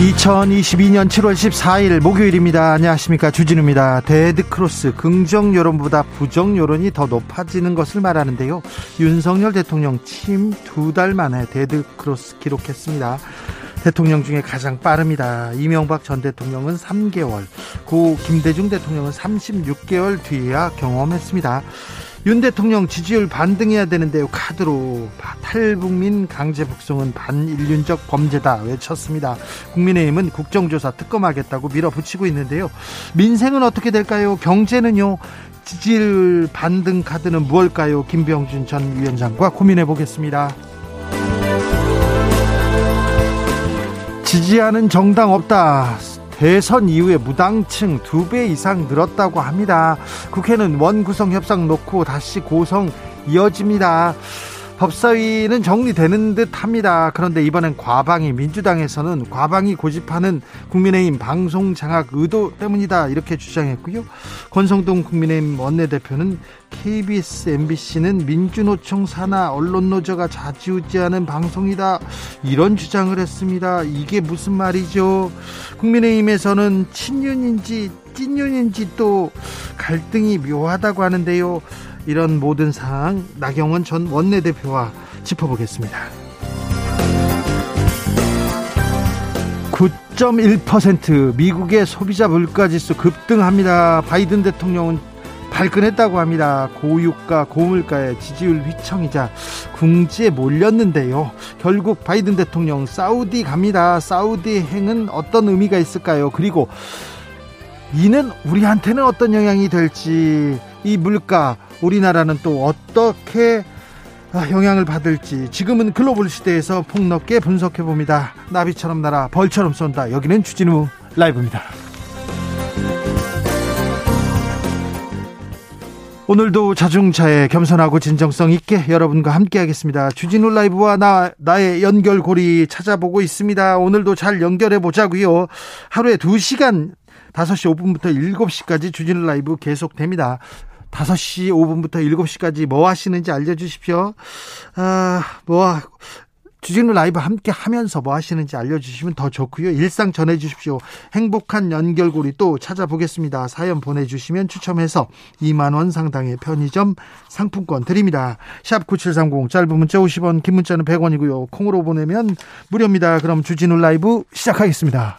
2022년 7월 14일 목요일입니다. 안녕하십니까. 주진우입니다. 데드크로스 긍정 여론보다 부정 여론이 더 높아지는 것을 말하는데요. 윤석열 대통령 취임 두달 만에 데드크로스 기록했습니다. 대통령 중에 가장 빠릅니다. 이명박 전 대통령은 3개월, 고 김대중 대통령은 36개월 뒤에야 경험했습니다. 윤 대통령 지지율 반등해야 되는데요. 카드로 탈북민 강제 북송은 반인륜적 범죄다 외쳤습니다. 국민의힘은 국정조사 특검하겠다고 밀어붙이고 있는데요. 민생은 어떻게 될까요? 경제는요. 지지율 반등 카드는 무엇일까요? 김병준 전 위원장과 고민해 보겠습니다. 지지하는 정당 없다. 대선 이후에 무당층 두 배 이상 늘었다고 합니다. 국회는 원구성 협상 놓고 다시 고성 이어집니다. 법사위는 정리되는 듯 합니다. 그런데 이번엔 과방이 민주당에서는 과방이 고집하는 국민의힘 방송 장악 의도 때문이다 이렇게 주장했고요. 권성동 국민의힘 원내대표는 KBS, MBC는 민주노총 산하 언론노조가 좌지우지하는 방송이다 이런 주장을 했습니다. 이게 무슨 말이죠? 국민의힘에서는 친윤인지 찐윤인지 또 갈등이 묘하다고 하는데요. 이런 모든 사항 나경원 전 원내대표와 짚어보겠습니다. 9.1% 미국의 소비자 물가 지수 급등합니다. 바이든 대통령은 발끈했다고 합니다. 고유가 고물가의 지지율 휘청이자 궁지에 몰렸는데요. 결국 바이든 대통령 사우디 갑니다. 사우디 행은 어떤 의미가 있을까요? 그리고 이는 우리한테는 어떤 영향이 될지 이 물가 우리나라는 또 어떻게 아, 영향을 받을지 지금은 글로벌 시대에서 폭넓게 분석해 봅니다. 나비처럼 날아 벌처럼 쏜다. 여기는 주진우 라이브입니다. 오늘도 자중차에 겸손하고 진정성 있게 여러분과 함께 하겠습니다. 주진우 라이브와 나, 나의 연결고리 찾아보고 있습니다. 오늘도 잘 연결해 보자고요. 하루에 2시간 5시 5분부터 7시까지 주진우 라이브 계속됩니다. 5시 5분부터 7시까지 뭐 하시는지 알려주십시오. 아, 뭐, 주진우 라이브 함께 하면서 뭐 하시는지 알려주시면 더 좋고요. 일상 전해주십시오. 행복한 연결고리 또 찾아보겠습니다. 사연 보내주시면 추첨해서 2만원 상당의 편의점 상품권 드립니다. 샵 9730 짧은 문자 50원 긴 문자는 100원이고요. 콩으로 보내면 무료입니다. 그럼 주진우 라이브 시작하겠습니다.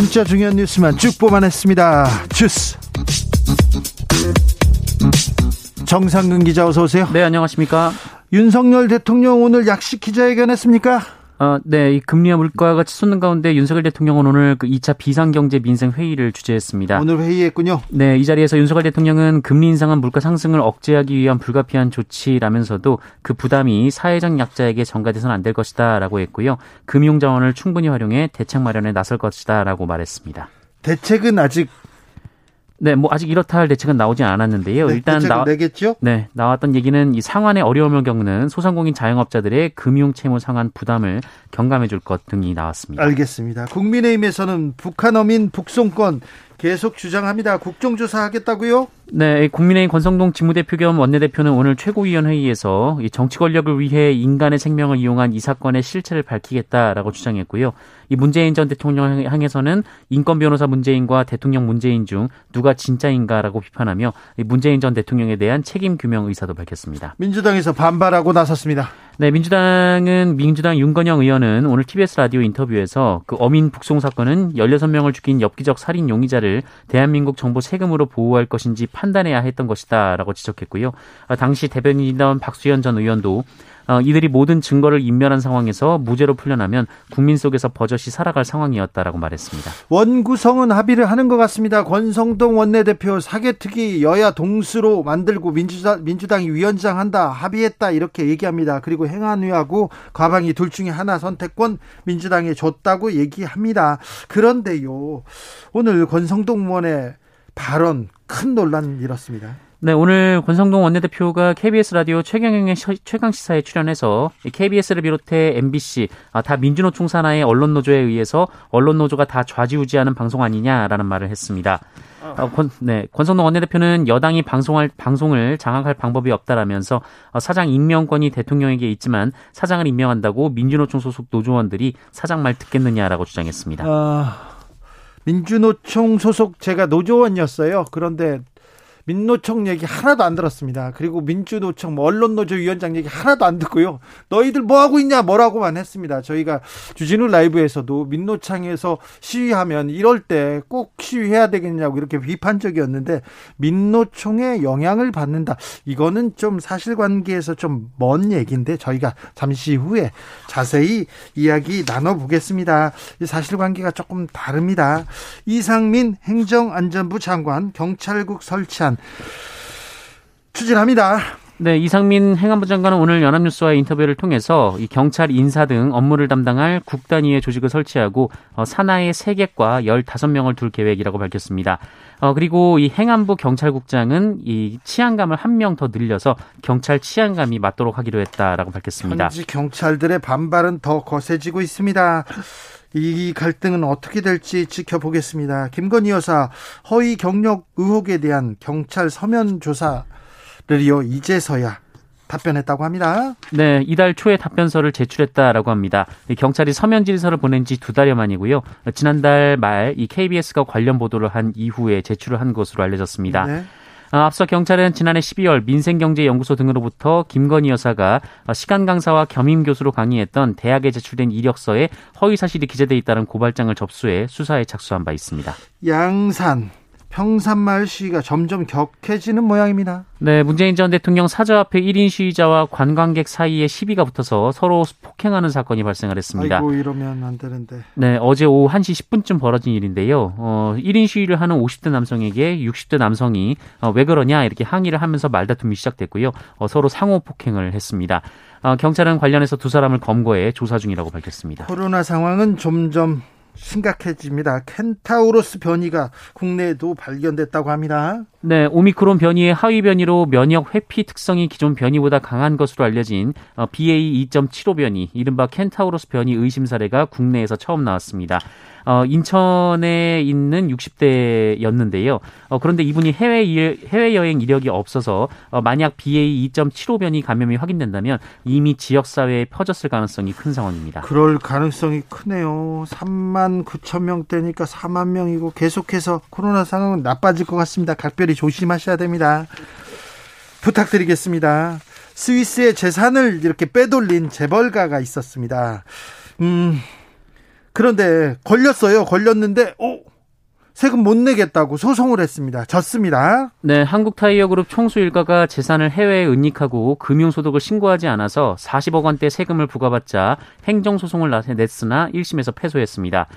진짜 중요한 뉴스만 쭉 뽑아냈습니다. 주스. 정상근 기자 어서 오세요. 네, 안녕하십니까? 윤석열 대통령 오늘 약식 기자회견 했습니까? 어, 네, 이 금리와 물가가 치솟는 가운데 윤석열 대통령은 오늘 그 2차 비상경제 민생 회의를 주재했습니다. 오늘 회의했군요. 네, 이 자리에서 윤석열 대통령은 금리 인상한 물가 상승을 억제하기 위한 불가피한 조치라면서도 그 부담이 사회적 약자에게 전가돼서는 안 될 것이다라고 했고요. 금융 자원을 충분히 활용해 대책 마련에 나설 것이다라고 말했습니다. 대책은 아직 네, 뭐 아직 이렇다 할 대책은 나오진 않았는데요. 네, 일단 나 내겠죠? 네, 나왔던 얘기는 이 상환의 어려움을 겪는 소상공인 자영업자들의 금융 채무 상환 부담을 경감해 줄 것 등이 나왔습니다. 알겠습니다. 국민의힘에서는 북한 어민 북송권 계속 주장합니다. 국정조사 하겠다고요? 네, 국민의힘 권성동 직무대표 겸 원내대표는 오늘 최고위원회의에서 정치 권력을 위해 인간의 생명을 이용한 이 사건의 실체를 밝히겠다라고 주장했고요. 이 문재인 전 대통령 향해서는 인권 변호사 문재인과 대통령 문재인 중 누가 진짜인가라고 비판하며 문재인 전 대통령에 대한 책임 규명 의사도 밝혔습니다. 민주당에서 반발하고 나섰습니다. 네, 민주당은 민주당 윤건영 의원은 오늘 TBS 라디오 인터뷰에서 그 어민 북송 사건은 16명을 죽인 엽기적 살인 용의자를 대한민국 정부 세금으로 보호할 것인지 판단해야 했던 것이다라고 지적했고요. 아, 당시 대변인이던 박수현 전 의원도 어, 이들이 모든 증거를 인멸한 상황에서 무죄로 풀려나면 국민 속에서 버젓이 살아갈 상황이었다라고 말했습니다. 원구성은 합의를 하는 것 같습니다. 권성동 원내대표 사개특위 여야 동수로 만들고 민주당, 민주당이 위원장 한다 합의했다 이렇게 얘기합니다. 그리고 행안위하고 과방위 둘 중에 하나 선택권 민주당에 줬다고 얘기합니다. 그런데요 오늘 권성동 의원의 발언 큰 논란 일었습니다. 네, 오늘 권성동 원내대표가 KBS 라디오 최경영의 최강 시사에 출연해서 KBS를 비롯해 MBC 아, 다 민주노총 산하의 언론 노조에 의해서 언론 노조가 다 좌지우지하는 방송 아니냐라는 말을 했습니다. 어, 권, 네, 권성동 원내대표는 여당이 방송할 방송을 장악할 방법이 없다라면서 어, 사장 임명권이 대통령에게 있지만 사장을 임명한다고 민주노총 소속 노조원들이 사장 말 듣겠느냐라고 주장했습니다. 아, 민주노총 소속 제가 노조원이었어요. 그런데 민노총 얘기 하나도 안 들었습니다. 그리고 민주노총 뭐 언론노조 위원장 얘기 하나도 안 듣고요. 너희들 뭐 하고 있냐 뭐라고만 했습니다. 저희가 주진우 라이브에서도 민노총에서 시위하면 이럴 때 꼭 시위해야 되겠냐고 이렇게 비판적이었는데 민노총의 영향을 받는다. 이거는 좀 사실관계에서 좀 먼 얘기인데 저희가 잠시 후에 자세히 이야기 나눠보겠습니다. 사실관계가 조금 다릅니다. 이상민 행정안전부 장관 경찰국 설치한 추진합니다. 네, 이상민 행안부 장관은 오늘 연합뉴스와의 인터뷰를 통해서 이 경찰 인사 등 업무를 담당할 국 단위의 조직을 설치하고 어, 산하의 세객과 15명을 둘 계획이라고 밝혔습니다. 어, 그리고 이 행안부 경찰국장은 이 치안감을 한 명 더 늘려서 경찰 치안감이 맞도록 하기로 했다라고 밝혔습니다. 현지 경찰들의 반발은 더 거세지고 있습니다. 이 갈등은 어떻게 될지 지켜보겠습니다. 김건희 여사 허위 경력 의혹에 대한 경찰 서면 조사를요 이제서야 답변했다고 합니다. 네, 이달 초에 답변서를 제출했다라고 합니다. 경찰이 서면 질서를 보낸 지 두 달여 만이고요. 지난달 말 이 KBS가 관련 보도를 한 이후에 제출을 한 것으로 알려졌습니다. 네. 아, 앞서 경찰은 지난해 12월 민생경제연구소 등으로부터 김건희 여사가 시간 강사와 겸임 교수로 강의했던 대학에 제출된 이력서에 허위 사실이 기재돼 있다는 고발장을 접수해 수사에 착수한 바 있습니다. 양산 평산마을 시위가 점점 격해지는 모양입니다. 네, 문재인 전 대통령 사저 앞에 1인 시위자와 관광객 사이에 시비가 붙어서 서로 폭행하는 사건이 발생을 했습니다. 아이고, 이러면 안 되는데. 네, 어제 오후 1시 10분쯤 벌어진 일인데요. 어, 1인 시위를 하는 50대 남성에게 60대 남성이 어, 왜 그러냐 이렇게 항의를 하면서 말다툼이 시작됐고요. 어, 서로 상호 폭행을 했습니다. 어, 경찰은 관련해서 두 사람을 검거해 조사 중이라고 밝혔습니다. 코로나 상황은 점점 심각해집니다. 켄타우로스 변이가 국내에도 발견됐다고 합니다. 네, 오미크론 변이의 하위 변이로 면역 회피 특성이 기존 변이보다 강한 것으로 알려진 BA 2.75 변이, 이른바 켄타우로스 변이 의심 사례가 국내에서 처음 나왔습니다. 어, 인천에 있는 60대였는데요. 어, 그런데 이분이 해외 해외 여행 이력이 없어서 어, 만약 BA 2.75 변이 감염이 확인된다면 이미 지역 사회에 퍼졌을 가능성이 큰 상황입니다. 그럴 가능성이 크네요. 3만 9천 명대니까 4만 명이고 계속해서 코로나 상황은 나빠질 것 같습니다. 각별히 조심하셔야 됩니다. 부탁드리겠습니다. 스위스의 재산을 이렇게 빼돌린 재벌가가 있었습니다. 음, 그런데 걸렸어요. 걸렸는데 어 세금 못 내겠다고 소송을 했습니다. 졌습니다. 네, 한국타이어그룹 총수 일가가 재산을 해외에 은닉하고 금융소득을 신고하지 않아서 40억 원대 세금을 부과받자 행정소송을 냈으나 1심에서 패소했습니다.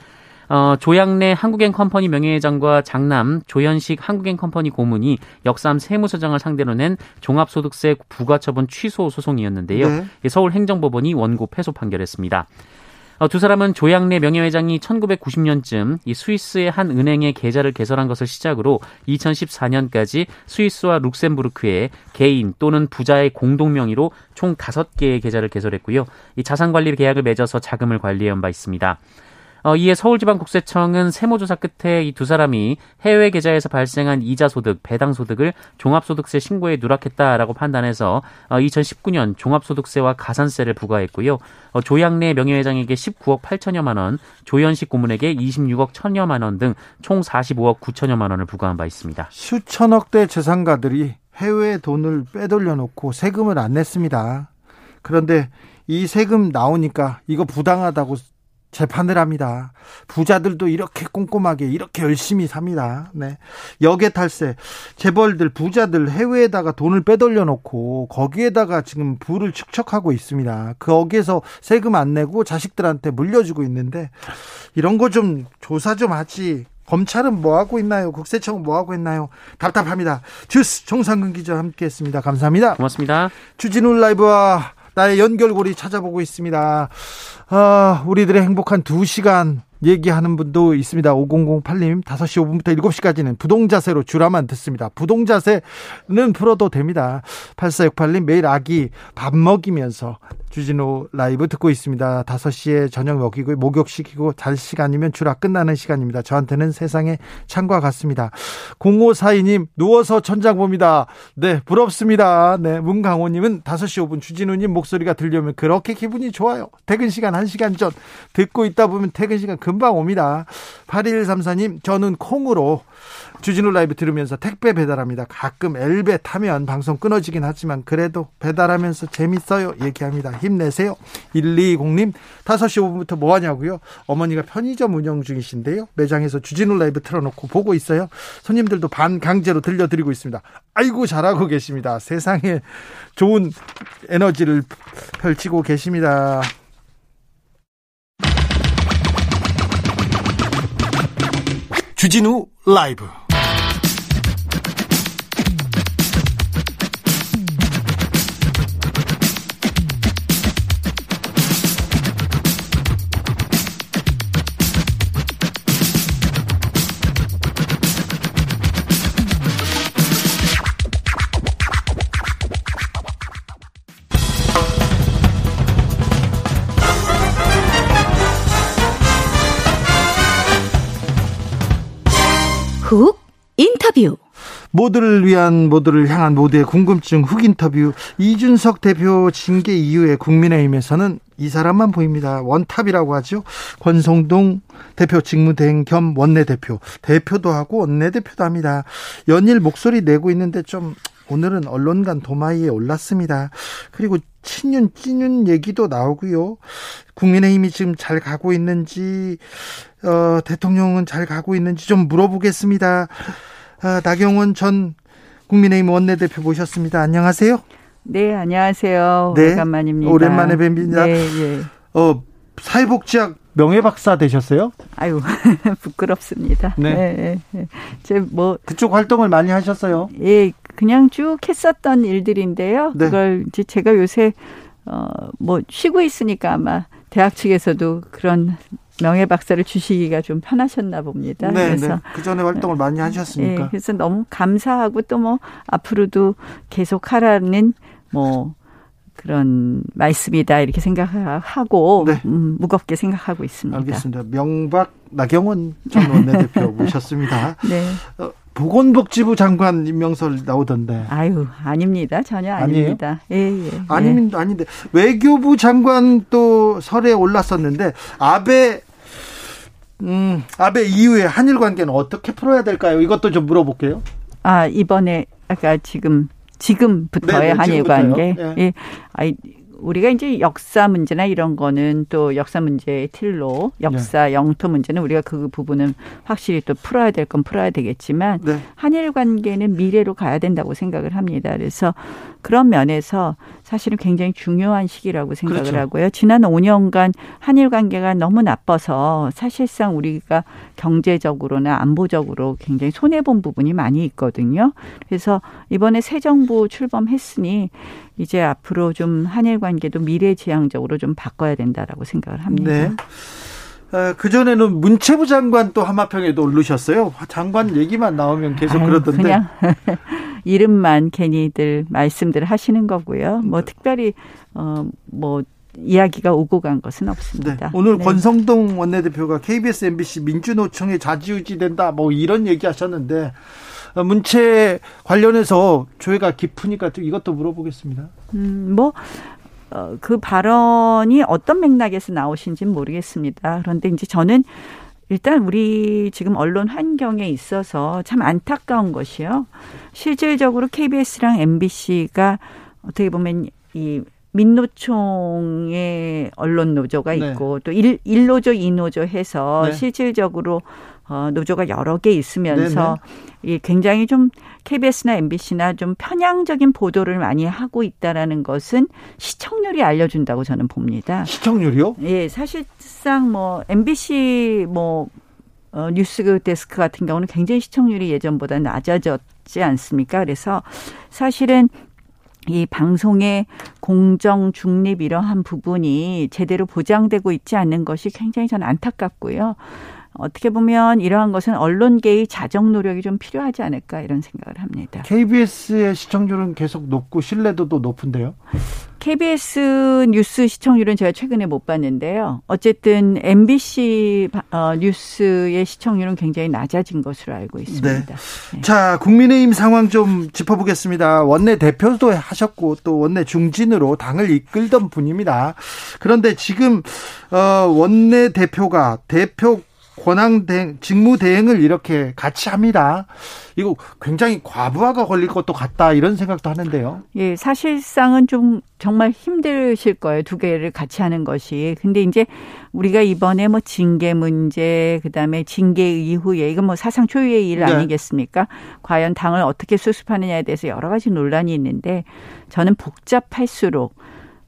어, 조양래 한국행 컴퍼니 명예회장과 장남 조현식 한국행 컴퍼니 고문이 역삼 세무서장을 상대로 낸 종합소득세 부과처분 취소 소송이었는데요. 네. 서울행정법원이 원고 패소 판결했습니다. 어, 두 사람은 조양래 명예회장이 1990년쯤 이 스위스의 한 은행의 계좌를 개설한 것을 시작으로 2014년까지 스위스와 룩셈부르크에 개인 또는 부자의 공동 명의로 총 5개의 계좌를 개설했고요. 이 자산 관리 계약을 맺어서 자금을 관리해온 바 있습니다. 어, 이에 서울지방국세청은 세무조사 끝에 이 두 사람이 해외 계좌에서 발생한 이자 소득, 배당 소득을 종합소득세 신고에 누락했다라고 판단해서 어, 2019년 종합소득세와 가산세를 부과했고요. 어, 조양래 명예회장에게 19억 8천여만 원, 조현식 고문에게 26억 1천여만 원 등 총 45억 9천여만 원을 부과한 바 있습니다. 수천억대 재산가들이 해외 돈을 빼돌려 놓고 세금을 안 냈습니다. 그런데 이 세금 나오니까 이거 부당하다고 재판을 합니다. 부자들도 이렇게 꼼꼼하게 이렇게 열심히 삽니다. 네. 역외 탈세. 재벌들 부자들 해외에다가 돈을 빼돌려 놓고 거기에다가 지금 부를 축적하고 있습니다. 거기에서 세금 안 내고 자식들한테 물려주고 있는데 이런 거 좀 조사 좀 하지. 검찰은 뭐 하고 있나요? 국세청은 뭐 하고 있나요? 답답합니다. 주스 정상근 기자 함께했습니다. 감사합니다. 고맙습니다. 주진우 라이브와 나의 연결고리 찾아보고 있습니다. 아, 우리들의 행복한 두 시간 얘기하는 분도 있습니다. 5008님, 5시 5분부터 7시까지는 부동자세로 주라만 듣습니다. 부동자세는 풀어도 됩니다. 8468님, 매일 아기 밥 먹이면서 주진우 라이브 듣고 있습니다. 5시에 저녁 먹이고 목욕시키고 잘 시간이면 주라 끝나는 시간입니다. 저한테는 세상의 창과 같습니다. 0542님 누워서 천장 봅니다. 네 부럽습니다. 네 문강호님은 5시 5분 주진우님 목소리가 들려면 그렇게 기분이 좋아요. 퇴근 시간 1시간 전 듣고 있다 보면 퇴근 시간 금방 옵니다. 8134님 저는 콩으로 주진우 라이브 들으면서 택배 배달합니다. 가끔 엘베 타면 방송 끊어지긴 하지만 그래도 배달하면서 재밌어요. 얘기합니다. 힘내세요. 120님 5시 5분부터 뭐 하냐고요? 어머니가 편의점 운영 중이신데요. 매장에서 주진우 라이브 틀어놓고 보고 있어요. 손님들도 반 강제로 들려드리고 있습니다. 아이고 잘하고 계십니다. 세상에 좋은 에너지를 펼치고 계십니다. 주진우 라이브 훅 인터뷰. 모두를 위한 모두를 향한 모두의 궁금증 훅 인터뷰 이준석 대표 징계 이후에 국민의힘에서는 이 사람만 보입니다. 원탑이라고 하죠. 권성동 대표 직무대행 겸 원내대표 대표도 하고 원내대표도 합니다. 연일 목소리 내고 있는데 좀 오늘은 언론 간 도마위에 올랐습니다. 그리고 친윤 찐윤 얘기도 나오고요. 국민의힘이 지금 잘 가고 있는지 어, 대통령은 잘 가고 있는지 좀 물어보겠습니다. 아, 나경원 전 국민의힘 원내대표 모셨습니다. 안녕하세요. 네, 안녕하세요. 네, 오랜만입니다. 오랜만에 뵙니다. 네, 네. 어, 사회복지학 명예박사 되셨어요? 아유, 부끄럽습니다. 네. 네, 네. 제 뭐 그쪽 활동을 많이 하셨어요? 예, 그냥 쭉 했었던 일들인데요. 네. 그걸 이제 제가 요새 어 뭐 쉬고 있으니까 아마 대학 측에서도 그런 명예 박사를 주시기가 좀 편하셨나 봅니다. 네, 그래서 네. 그 전에 활동을 많이 하셨으니까. 네, 그래서 너무 감사하고 또 뭐 앞으로도 계속 하라는 뭐 그런 말씀이다 이렇게 생각하고 네. 음, 무겁게 생각하고 있습니다. 알겠습니다. 명박 나경원 전 원내대표 모셨습니다. 네. 어, 보건복지부 장관 임명설 나오던데. 아유, 아닙니다. 전혀 아닙니다. 아니에요? 예, 예. 아닙니다. 예. 아닌데 외교부 장관 또 설에 올랐었는데 아베 음, 아베 이후에 한일 관계는 어떻게 풀어야 될까요? 이것도 좀 물어볼게요. 아, 이번에 아까 지금 지금부터의 네, 네 한일 관계. 네. 예. 아이 우리가 이제 역사 문제나 이런 거는 또 역사 문제의 틀로 역사 네. 영토 문제는 우리가 그 부분은 확실히 또 풀어야 될 건 풀어야 되겠지만 네. 한일 관계는 미래로 가야 된다고 생각을 합니다. 그래서 그런 면에서 사실은 굉장히 중요한 시기라고 생각을 그렇죠. 하고요. 지난 5년간 한일 관계가 너무 나빠서 사실상 우리가 경제적으로나 안보적으로 굉장히 손해 본 부분이 많이 있거든요. 그래서 이번에 새 정부 출범했으니 이제 앞으로 좀 한일 관계도 미래지향적으로 좀 바꿔야 된다라고 생각을 합니다. 네. 어, 그전에는 문체부 장관 또 하마평에도 오르셨어요. 장관 얘기만 나오면 계속 그러던데. 그냥 이름만 괜히들 말씀들 하시는 거고요. 뭐 네. 특별히, 어, 뭐 이야기가 오고 간 것은 없습니다. 네. 오늘 네. 권성동 원내대표가 KBS, MBC 민주노총에 좌지우지 된다 뭐 이런 얘기 하셨는데 어, 문체 관련해서 조회가 깊으니까 이것도 물어보겠습니다. 음, 뭐. 어, 그 발언이 어떤 맥락에서 나오신지는 모르겠습니다. 그런데 이제 저는 일단 우리 지금 언론 환경에 있어서 참 안타까운 것이요. 실질적으로 KBS랑 MBC가 어떻게 보면 이 민노총의 언론 노조가 네. 있고 네. 또 일, 일노조, 이노조 해서 네. 실질적으로 어, 노조가 여러 개 있으면서 이 굉장히 좀 KBS나 MBC나 좀 편향적인 보도를 많이 하고 있다라는 것은 시청률이 알려준다고 저는 봅니다. 시청률이요? 예, 사실상 뭐 MBC 뭐 어, 뉴스 데스크 같은 경우는 굉장히 시청률이 예전보다 낮아졌지 않습니까? 그래서 사실은 이 방송의 공정 중립 이러한 부분이 제대로 보장되고 있지 않는 것이 굉장히 저는 안타깝고요. 어떻게 보면 이러한 것은 언론계의 자정 노력이 좀 필요하지 않을까 이런 생각을 합니다. KBS의 시청률은 계속 높고 신뢰도도 높은데요. KBS 뉴스 시청률은 제가 최근에 못 봤는데요. 어쨌든 MBC 어, 뉴스의 시청률은 굉장히 낮아진 것으로 알고 있습니다. 네. 네. 자, 국민의힘 상황 좀 짚어보겠습니다. 원내 대표도 하셨고 또 원내 중진으로 당을 이끌던 분입니다. 그런데 지금 어, 원내 대표가 대표 권한 대행, 직무 대행을 이렇게 같이 합니다. 이거 굉장히 과부하가 걸릴 것도 같다 이런 생각도 하는데요. 예, 사실상은 좀 정말 힘드실 거예요. 두 개를 같이 하는 것이. 근데 이제 우리가 이번에 뭐 징계 문제, 그다음에 징계 이후에 이건 뭐 사상 초유의 일 네. 아니겠습니까? 과연 당을 어떻게 수습하느냐에 대해서 여러 가지 논란이 있는데 저는 복잡할수록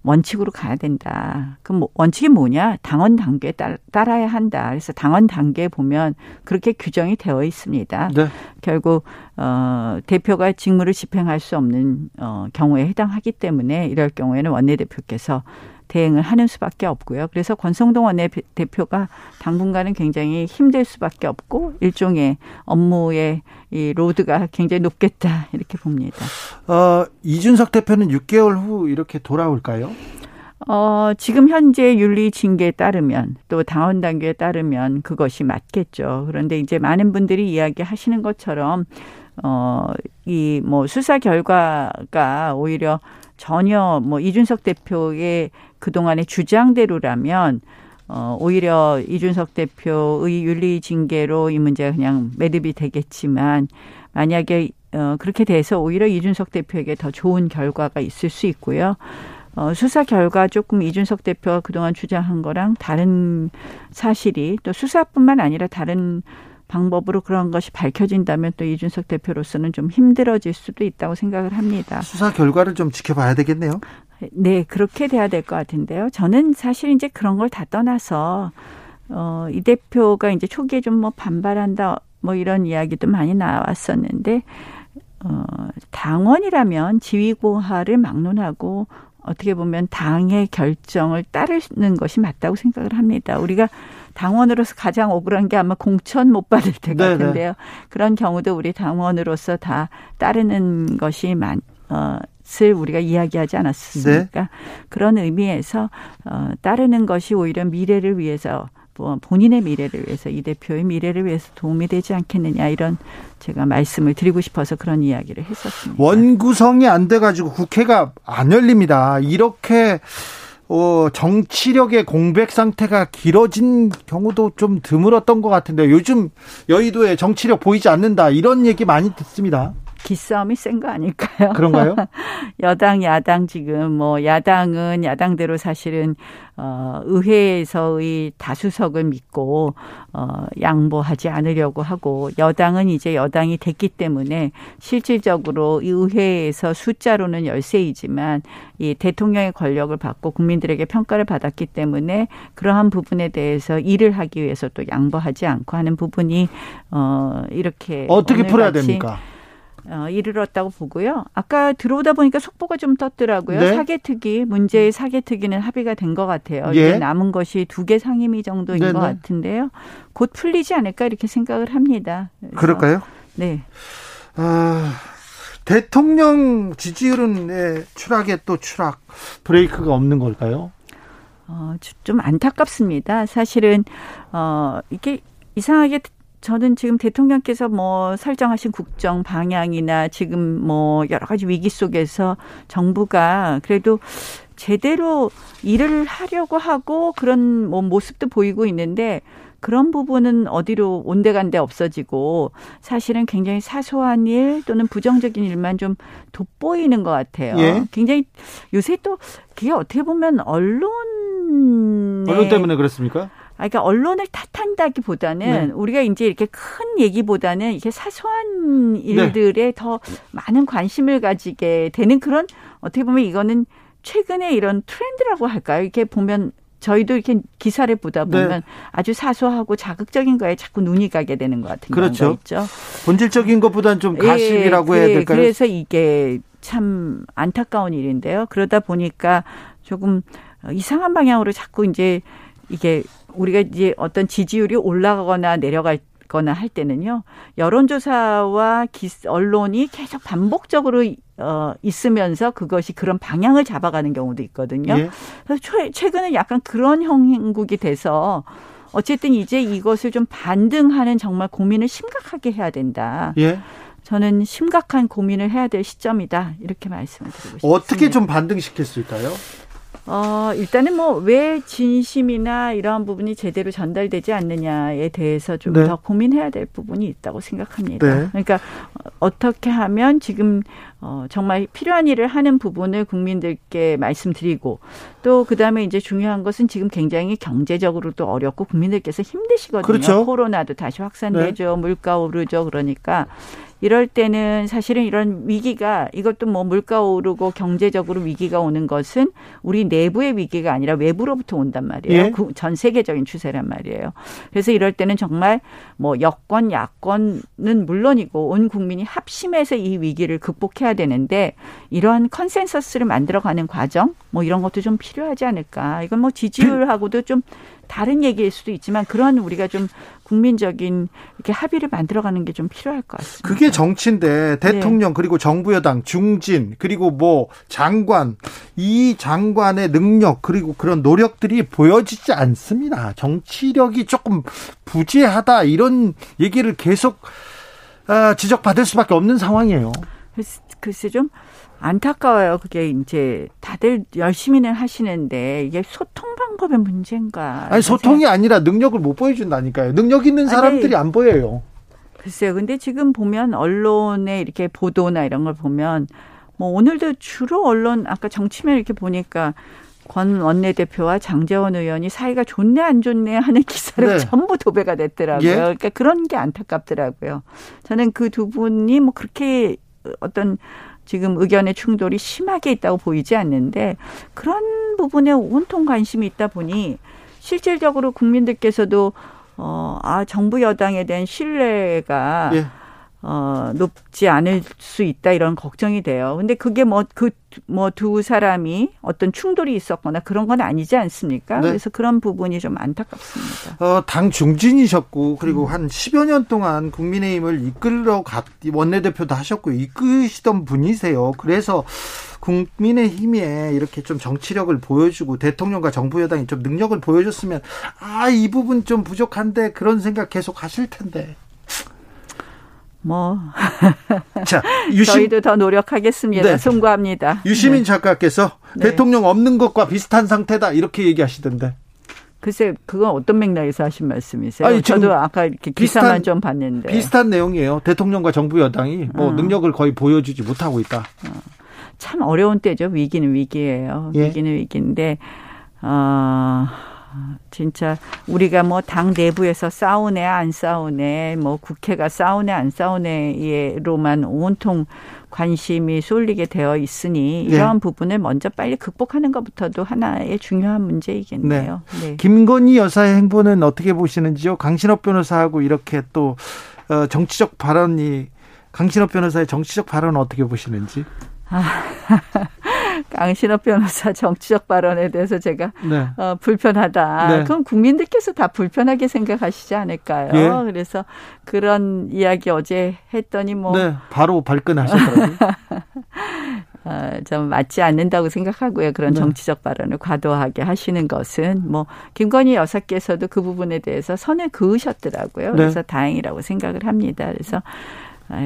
원칙으로 가야 된다. 그럼 뭐 원칙이 뭐냐? 당원 단계에 따라, 야 한다. 그래서 당원 단계에 보면 그렇게 규정이 되어 있습니다. 네. 결국 어 대표가 직무를 집행할 수 없는 어 경우에 해당하기 때문에 이럴 경우에는 원내대표께서 대응을 하는 수밖에 없고요. 그래서 권성동 원내대표가 당분간은 굉장히 힘들 수밖에 없고 일종의 업무의 이 로드가 굉장히 높겠다 이렇게 봅니다. 어, 이준석 대표는 6개월 후 이렇게 돌아올까요? 어, 지금 현재 윤리 징계에 따르면 또 당원 단계에 따르면 그것이 맞겠죠. 그런데 이제 많은 분들이 이야기하시는 것처럼 어, 이 뭐 수사 결과가 오히려 전혀 뭐 이준석 대표의 그동안의 주장대로라면 어, 오히려 이준석 대표의 윤리 징계로 이 문제가 그냥 매듭이 되겠지만 만약에 어, 그렇게 돼서 오히려 이준석 대표에게 더 좋은 결과가 있을 수 있고요. 어, 수사 결과 조금 이준석 대표가 그동안 주장한 거랑 다른 사실이 또 수사뿐만 아니라 다른 방법으로 그런 것이 밝혀진다면 또 이준석 대표로서는 좀 힘들어질 수도 있다고 생각을 합니다. 수사 결과를 좀 지켜봐야 되겠네요. 네, 그렇게 돼야 될 것 같은데요. 저는 사실 이제 그런 걸 다 떠나서 어, 이 대표가 이제 초기에 좀 뭐 반발한다 뭐 이런 이야기도 많이 나왔었는데 어, 당원이라면 지위고하를 막론하고 어떻게 보면 당의 결정을 따르는 것이 맞다고 생각을 합니다. 우리가 당원으로서 가장 억울한 게 아마 공천 못 받을 때 네, 네. 같은데요. 네네. 그런 경우도 우리 당원으로서 다 따르는 것이 많, 어, 을 우리가 이야기하지 않았습니까? 네. 그런 의미에서 어, 따르는 것이 오히려 미래를 위해서 뭐 본인의 미래를 위해서 이 대표의 미래를 위해서 도움이 되지 않겠느냐 이런 제가 말씀을 드리고 싶어서 그런 이야기를 했었습니다. 원구성이 안 돼가지고 국회가 안 열립니다. 이렇게 어, 정치력의 공백 상태가 길어진 경우도 좀 드물었던 것 같은데 요즘 여의도에 정치력 보이지 않는다 이런 얘기 많이 듣습니다. 기싸움이 센 거 아닐까요? 그런가요? 여당, 야당 지금 뭐 야당은 야당대로 사실은 어 의회에서의 다수석을 믿고 어 양보하지 않으려고 하고 여당은 이제 여당이 됐기 때문에 실질적으로 이 의회에서 숫자로는 열세이지만 이 대통령의 권력을 받고 국민들에게 평가를 받았기 때문에 그러한 부분에 대해서 일을 하기 위해서 또 양보하지 않고 하는 부분이 어 이렇게 어떻게 풀어야 됩니까? 어, 이르렀다고 보고요. 아까 들어오다 보니까 속보가 좀 떴더라고요. 네? 사개특위 문제의 사개특위는 합의가 된 것 같아요. 예? 이제 남은 것이 두 개 상임위 정도인 네네. 것 같은데요. 곧 풀리지 않을까 이렇게 생각을 합니다. 그럴까요? 네. 아, 대통령 지지율은 네, 추락에 또 추락 브레이크가 없는 걸까요? 어, 좀 안타깝습니다. 사실은 어 이게 이상하게 저는 지금 대통령께서 뭐 설정하신 국정 방향이나 지금 뭐 여러 가지 위기 속에서 정부가 그래도 제대로 일을 하려고 하고 그런 뭐 모습도 보이고 있는데 그런 부분은 어디로 온데간데 없어지고 사실은 굉장히 사소한 일 또는 부정적인 일만 좀 돋보이는 것 같아요. 예. 굉장히 요새 또 그게 어떻게 보면 언론 언론 때문에 그렇습니까? 아, 그러니까 언론을 탓한다기보다는 네. 우리가 이제 이렇게 큰 얘기보다는 이렇게 사소한 일들에 네. 더 많은 관심을 가지게 되는 그런 어떻게 보면 이거는 최근에 이런 트렌드라고 할까요? 이렇게 보면 저희도 이렇게 기사를 보다 네. 보면 네. 아주 사소하고 자극적인 거에 자꾸 눈이 가게 되는 것 같은 그렇죠. 경우가 있죠. 본질적인 것보다는 좀 가십이라고 예, 해야 될까요? 그래서 이게 참 안타까운 일인데요. 그러다 보니까 조금 이상한 방향으로 자꾸 이제 이게 우리가 이제 어떤 지지율이 올라가거나 내려갈 거나 할 때는요 여론조사와 기, 언론이 계속 반복적으로 어 있으면서 그것이 그런 방향을 잡아가는 경우도 있거든요. 예. 그래서 최근에 약간 그런 형국이 돼서 어쨌든 이제 이것을 좀 반등하는 정말 고민을 심각하게 해야 된다. 예. 저는 심각한 고민을 해야 될 시점이다 이렇게 말씀을 드리고 싶습니다. 어떻게 좀 반등시켰을까요? 어, 일단은 뭐 왜 진심이나 이러한 부분이 제대로 전달되지 않느냐에 대해서 좀더 네. 고민해야 될 부분이 있다고 생각합니다. 네. 그러니까 어떻게 하면 지금 어, 정말 필요한 일을 하는 부분을 국민들께 말씀드리고 또 그다음에 이제 중요한 것은 지금 굉장히 경제적으로도 어렵고 국민들께서 힘드시거든요. 그렇죠. 코로나도 다시 확산되죠. 네. 물가 오르죠. 그러니까 이럴 때는 사실은 이런 위기가 이것도 뭐 물가 오르고 경제적으로 위기가 오는 것은 우리 내부의 위기가 아니라 외부로부터 온단 말이에요. 예. 전 세계적인 추세란 말이에요. 그래서 이럴 때는 정말 뭐 여권, 야권은 물론이고 온 국민이 합심해서 이 위기를 극복해야 되는데 이러한 컨센서스를 만들어가는 과정 뭐 이런 것도 좀 필요하지 않을까. 이건 뭐 지지율하고도 좀 다른 얘기일 수도 있지만 그런 우리가 좀 국민적인 이렇게 합의를 만들어가는 게 좀 필요할 것 같습니다. 그게 정치인데 대통령 네. 그리고 정부 여당 중진 그리고 뭐 장관 이 장관의 능력 그리고 그런 노력들이 보여지지 않습니다. 정치력이 조금 부재하다 이런 얘기를 계속 아, 지적받을 수밖에 없는 상황이에요. 글쎄 좀 안타까워요. 그게 이제 다들 열심히는 하시는데 이게 소통 방법의 문제인가? 아니 소통이 아니라 능력을 못 보여준다니까요. 능력 있는 사람들이 아니, 안 보여요. 글쎄요. 근데 지금 보면 언론의 이렇게 보도나 이런 걸 보면 뭐 오늘도 주로 언론 아까 정치면 이렇게 보니까 권 원내대표와 장재원 의원이 사이가 좋네 안 좋네 하는 기사를 네. 전부 도배가 됐더라고요. 예? 그러니까 그런 게 안타깝더라고요. 저는 그 두 분이 뭐 그렇게 어떤 지금 의견의 충돌이 심하게 있다고 보이지 않는데 그런 부분에 온통 관심이 있다 보니 실질적으로 국민들께서도 어, 아, 정부 여당에 대한 신뢰가 예. 어, 높지 않을 수 있다 이런 걱정이 돼요. 근데 그게 뭐 그 뭐 두 사람이 어떤 충돌이 있었거나 그런 건 아니지 않습니까? 네. 그래서 그런 부분이 좀 안타깝습니다. 어, 당 중진이셨고 그리고 음. 한 10여 년 동안 국민의힘을 이끌러 갔 원내대표도 하셨고 이끄시던 분이세요. 그래서 국민의힘에 이렇게 좀 정치력을 보여주고 대통령과 정부 여당이 좀 능력을 보여줬으면 아 이 부분 좀 부족한데 그런 생각 계속 하실 텐데. 뭐 자, 유심, 저희도 더 노력하겠습니다. 네. 송구합니다. 유시민 네. 작가께서 네. 대통령 없는 것과 비슷한 상태다 이렇게 얘기하시던데. 글쎄 그건 어떤 맥락에서 하신 말씀이세요? 아니, 저도 아까 이렇게 기사만 비슷한, 좀 봤는데 비슷한 내용이에요. 대통령과 정부 여당이 뭐 어. 능력을 거의 보여주지 못하고 있다. 어. 참 어려운 때죠. 위기는 위기예요. 예. 위기는 위기인데 어. 진짜 우리가 뭐 당 내부에서 싸우네 안 싸우네 뭐 국회가 싸우네 안 싸우네로만 온통 관심이 쏠리게 되어 있으니 네. 이러한 네. 부분을 먼저 빨리 극복하는 것부터도 하나의 중요한 문제이겠네요. 네. 네. 김건희 여사의 행보는 어떻게 보시는지요? 강신업 변호사하고 이렇게 또 어, 정치적 발언이 강신업 변호사의 정치적 발언은 어떻게 보시는지? 아, 강신업 변호사 정치적 발언에 대해서 제가 네. 어, 불편하다. 네. 그럼 국민들께서 다 불편하게 생각하시지 않을까요? 예. 그래서 그런 이야기 어제 했더니 뭐 네, 바로 발끈하셨더라고요. 어, 좀 맞지 않는다고 생각하고요. 그런 네. 정치적 발언을 과도하게 하시는 것은 뭐 김건희 여사께서도 그 부분에 대해서 선을 그으셨더라고요. 네. 그래서 다행이라고 생각을 합니다. 그래서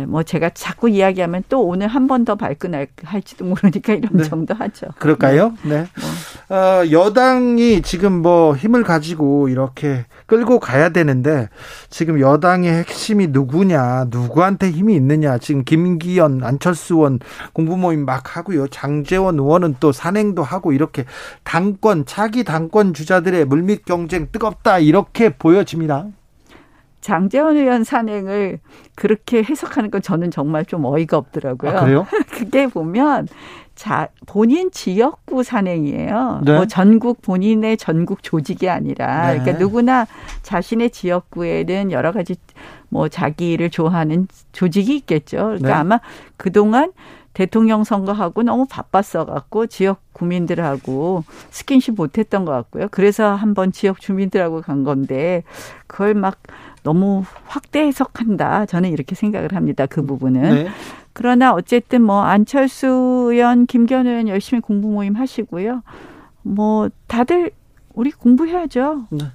뭐 제가 자꾸 이야기하면 또 오늘 한 번 더 발끈할지도 모르니까 이런 네. 정도 하죠. 그럴까요? 네. 네. 뭐. 어, 여당이 지금 뭐 힘을 가지고 이렇게 끌고 가야 되는데 지금 여당의 핵심이 누구냐, 누구한테 힘이 있느냐. 지금 김기현, 안철수 의원 공부 모임 막 하고요. 장재원 의원은 또 산행도 하고 이렇게 당권, 차기 당권 주자들의 물밑 경쟁 뜨겁다 이렇게 보여집니다. 장재원 의원 산행을 그렇게 해석하는 건 저는 정말 좀 어이가 없더라고요. 아, 그래요? 그게 보면 자 본인 지역구 산행이에요. 네. 뭐 전국 본인의 전국 조직이 아니라 네. 그러니까 누구나 자신의 지역구에는 여러 가지 뭐 자기를 좋아하는 조직이 있겠죠. 그러니까 네. 아마 그동안 대통령 선거하고 너무 바빴어 갖고 지역 구민들하고 스킨십 못 했던 것 같고요. 그래서 한번 지역 주민들하고 간 건데 그걸 막 너무 확대 해석한다. 저는 이렇게 생각을 합니다. 그 부분은. 네. 그러나 어쨌든 뭐 안철수 의원, 김기현 의원 열심히 공부 모임 하시고요. 뭐 다들 우리 공부해야죠. 네.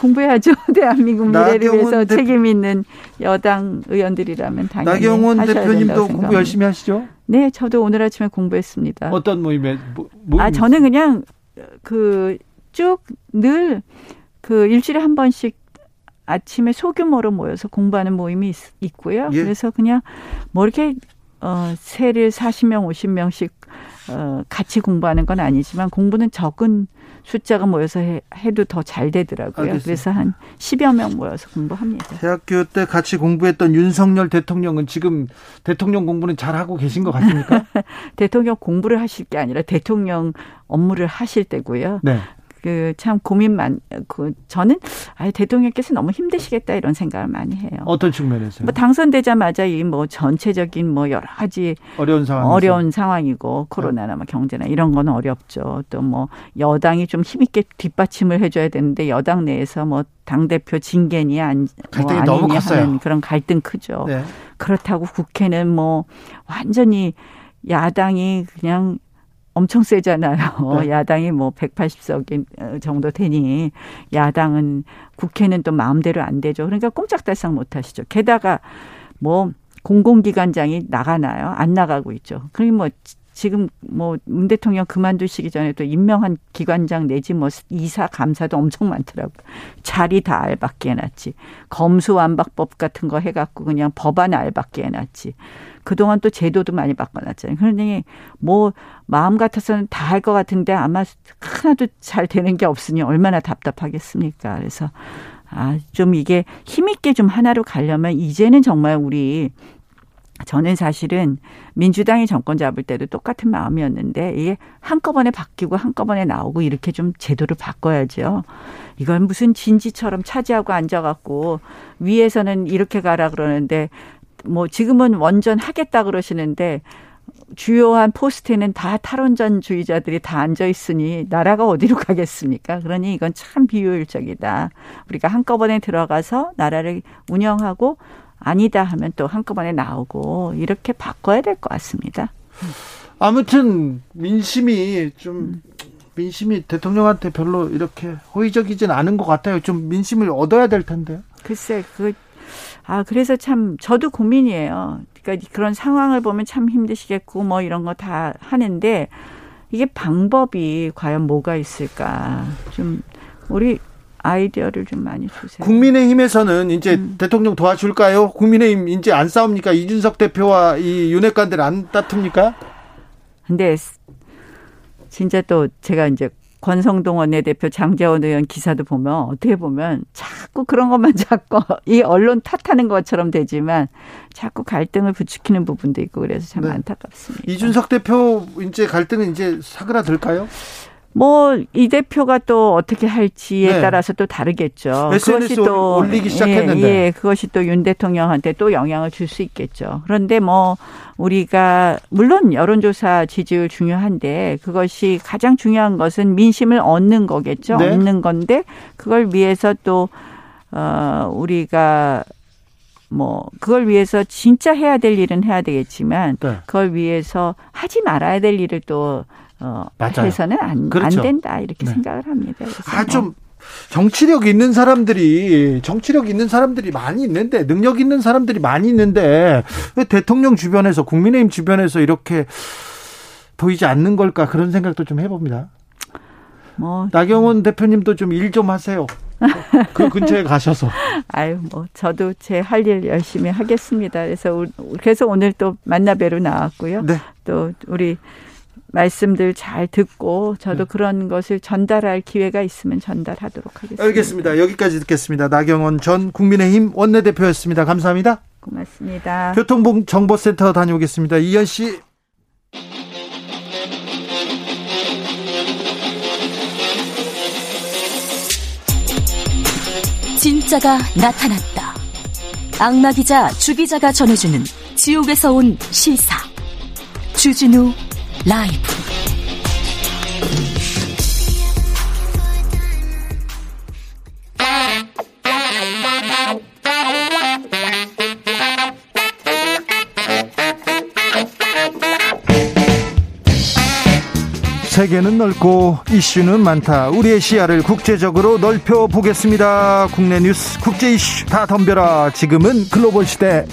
공부해야죠. 대한민국 미래를 위해서 대... 책임 있는 여당 의원들이라면 당연히 나경원 대표님도 공부 열심히 하시죠? 네, 저도 오늘 아침에 공부했습니다. 어떤 모임에? 뭐, 모임 아, 저는 그냥 그 쭉 늘 그 일주일에 한 번씩 아침에 소규모로 모여서 공부하는 모임이 있, 고요 예. 그래서 그냥 뭐 이렇게 어 세를 40명, 50명씩 어 같이 공부하는 건 아니지만 공부는 적은 숫자가 모여서 해, 해도 더 잘 되더라고요. 알겠습니다. 그래서 한 10여 명 모여서 공부합니다. 대학교 때 같이 공부했던 윤석열 대통령은 지금 대통령 공부는 잘 하고 계신 것 같습니까? 대통령 공부를 하실 게 아니라 대통령 업무를 하실 때고요. 네. 그 참 고민 많, 그, 저는, 아 대통령께서 너무 힘드시겠다 이런 생각을 많이 해요. 어떤 측면에서요? 뭐 당선되자마자 이 뭐 전체적인 뭐 여러 가지 어려운 상황 어려운 상황이고 코로나나 뭐 경제나 이런 건 어렵죠. 또 뭐 여당이 좀 힘 있게 뒷받침을 해줘야 되는데 여당 내에서 뭐 당 대표 징계니 안, 뭐 아니니 하는 그런 갈등 크죠. 네. 그렇다고 국회는 뭐 완전히 야당이 그냥 엄청 세잖아요. 네. 야당이 뭐 180석 정도 되니 야당은 국회는 또 마음대로 안 되죠. 그러니까 꼼짝달싹 못 하시죠. 게다가 뭐 공공기관장이 나가나요? 안 나가고 있죠. 그리고 뭐 지금 뭐 문 대통령 그만두시기 전에 또 임명한 기관장 내지 뭐 이사 감사도 엄청 많더라고. 자리 다 알받게 해놨지. 검수완박법 같은 거 해갖고 그냥 법안 알받게 해놨지. 그동안 또 제도도 많이 바꿔놨잖아요. 그러니 뭐 마음 같아서는 다 할 것 같은데 아마 하나도 잘 되는 게 없으니 얼마나 답답하겠습니까. 그래서 아, 좀 이게 힘있게 좀 하나로 가려면 이제는 정말 우리 저는 사실은 민주당이 정권 잡을 때도 똑같은 마음이었는데 이게 한꺼번에 바뀌고 한꺼번에 나오고 이렇게 좀 제도를 바꿔야죠. 이건 무슨 진지처럼 차지하고 앉아갖고 위에서는 이렇게 가라 그러는데 뭐 지금은 원전 하겠다 그러시는데 주요한 포스트에는 다 탈원전주의자들이 다 앉아 있으니 나라가 어디로 가겠습니까? 그러니 이건 참 비효율적이다. 우리가 한꺼번에 들어가서 나라를 운영하고 아니다 하면 또 한꺼번에 나오고 이렇게 바꿔야 될 것 같습니다. 아무튼 민심이 좀 민심이 대통령한테 별로 이렇게 호의적이진 않은 것 같아요. 좀 민심을 얻어야 될 텐데요. 글쎄, 그 아, 그래서 참 저도 고민이에요. 그러니까 그런 상황을 보면 참 힘드시겠고 뭐 이런 거 다 하는데 이게 방법이 과연 뭐가 있을까? 좀 우리 아이디어를 좀 많이 주세요. 국민의힘에서는 이제 음. 대통령 도와줄까요? 국민의힘 이제 안 싸웁니까? 이준석 대표와 이 윤핵관들 안 다툽니까? 근데 진짜 또 제가 이제 권성동 원내대표 장재원 의원 기사도 보면 어떻게 보면 자꾸 그런 것만 자꾸 이 언론 탓하는 것처럼 되지만 자꾸 갈등을 부추기는 부분도 있고 그래서 참 네. 안타깝습니다. 이준석 대표 이제 갈등은 이제 사그라들까요? 뭐 이 대표가 또 어떻게 할지에 네. 따라서 또 다르겠죠. 그것이 또 올리기 시작했는데, 예, 예, 그것이 또 윤 대통령한테 또 영향을 줄 수 있겠죠. 그런데 뭐 우리가 물론 여론조사 지지율 중요한데 그것이 가장 중요한 것은 민심을 얻는 거겠죠. 네. 얻는 건데 그걸 위해서 또 어, 우리가 뭐 그걸 위해서 진짜 해야 될 일은 해야 되겠지만 네. 그걸 위해서 하지 말아야 될 일을 또 어, 맞아요. 해서는 안, 그렇죠. 안 된다 이렇게 네. 생각을 합니다. 그래서 아, 뭐좀 정치력 있는 사람들이 정치력 있는 사람들이 많이 있는데 능력 있는 사람들이 많이 있는데 왜 대통령 주변에서 국민의힘 주변에서 이렇게 보이지 않는 걸까 그런 생각도 좀 해봅니다. 뭐 나경원 대표님도 좀 일좀 하세요. 그 근처에 가셔서 아유 뭐 저도 제 할 일 열심히 하겠습니다. 그래서 우- 그래서 오늘 또 만나 뵈러 나왔고요. 네. 또 우리 말씀들 잘 듣고 저도 그런 것을 전달할 기회가 있으면 전달하도록 하겠습니다. 알겠습니다. 여기까지 듣겠습니다. 나경원 전 국민의힘 원내대표였습니다. 감사합니다. 고맙습니다. 교통정보센터 다녀오겠습니다. 이현 씨. 진짜가 나타났다. 악마 기자 주 기자가 전해주는 지옥에서 온 실사. 주진우 라이브. 세계는 넓고 이슈는 많다. 우리의 시야를 국제적으로 넓혀 보겠습니다. 국내 뉴스, 국제 이슈 다 덤벼라. 지금은 글로벌 시대.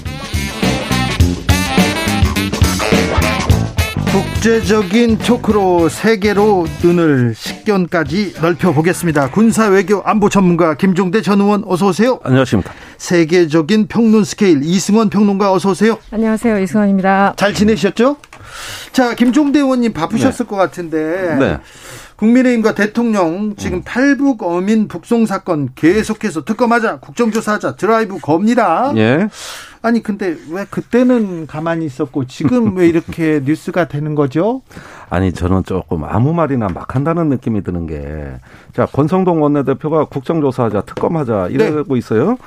국제적인 토크로 세계로 눈을 식견까지 넓혀 보겠습니다. 군사 외교 안보 전문가 김종대 전 의원 어서 오세요. 안녕하십니까. 세계적인 평론 스케일 이승원 평론가 어서 오세요. 안녕하세요. 이승원입니다. 잘 지내셨죠? 자, 김종대 의원님 바쁘셨을 것 같은데 네. 국민의힘과 대통령 지금 탈북 어민 북송 사건 계속해서 특검하자, 국정조사하자, 드라이브 겁니다. 예. 아니 근데 왜 그때는 가만히 있었고 지금 왜 이렇게 뉴스가 되는 거죠? 아니 저는 조금 아무 말이나 막 한다는 느낌이 드는 게, 자 권성동 원내대표가 국정조사하자, 특검하자 이러고 있어요.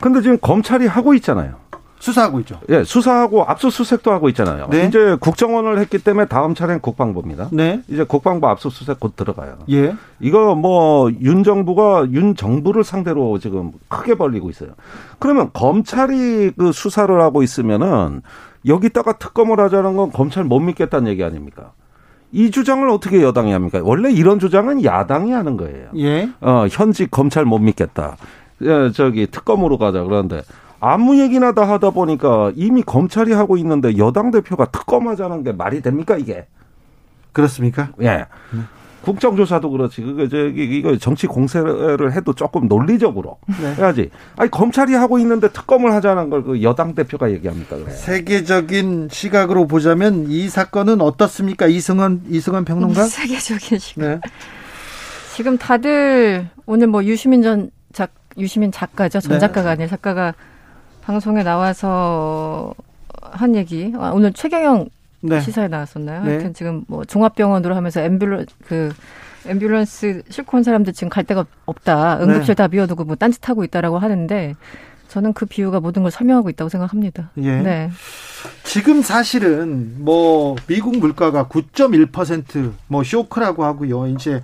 근데 지금 검찰이 하고 있잖아요. 수사하고 있죠. 예, 수사하고 압수수색도 하고 있잖아요. 네. 이제 국정원을 했기 때문에 다음 차례는 국방부입니다. 네. 이제 국방부 압수수색 곧 들어가요. 예. 이거 뭐 윤 정부가 윤 정부를 상대로 지금 크게 벌리고 있어요. 그러면 검찰이 그 수사를 하고 있으면은 여기다가 특검을 하자는 건 검찰 못 믿겠다는 얘기 아닙니까? 이 주장을 어떻게 여당이 합니까? 원래 이런 주장은 야당이 하는 거예요. 예. 어, 현직 검찰 못 믿겠다. 예, 저기 특검으로 가자 그러는데 아무 얘기나 다 하다 보니까 이미 검찰이 하고 있는데 여당 대표가 특검하자는 게 말이 됩니까 이게? 그렇습니까? 예. 국정조사도 그렇지. 그거 저기 이거 정치 공세를 해도 조금 논리적으로 네. 해야지. 아니 검찰이 하고 있는데 특검을 하자는 걸 그 여당 대표가 얘기합니까 그래. 세계적인 시각으로 보자면 이 사건은 어떻습니까? 이승원 이승원 평론가? 세계적인 시각. 네. 지금 다들 오늘 뭐 유시민 전 작, 유시민 작가죠. 전 네. 작가가 아니라 작가가 방송에 나와서 한 얘기. 아, 오늘 최경영 네. 시사에 나왔었나요? 네. 하여튼 지금 뭐 종합병원으로 하면서 앰뷸런 그 앰뷸런스 싣고 온 사람들 지금 갈 데가 없다. 응급실 네. 다 비워두고 뭐 딴짓하고 있다라고 하는데 저는 그 비유가 모든 걸 설명하고 있다고 생각합니다. 예. 네. 지금 사실은 뭐 미국 물가가 9.1%뭐 쇼크라고 하고요. 이제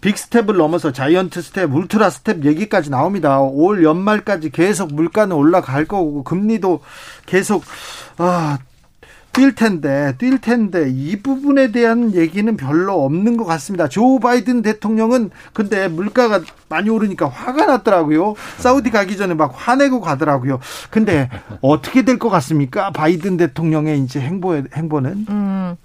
빅 스텝을 넘어서 자이언트 스텝, 울트라 스텝 얘기까지 나옵니다. 올 연말까지 계속 물가는 올라갈 거고 금리도 계속 아, 뛸 텐데, 뛸 텐데 이 부분에 대한 얘기는 별로 없는 것 같습니다. 조 바이든 대통령은 근데 물가가 많이 오르니까 화가 났더라고요. 사우디 가기 전에 막 화내고 가더라고요. 근데 어떻게 될 것 같습니까? 바이든 대통령의 이제 행보 행보는 음,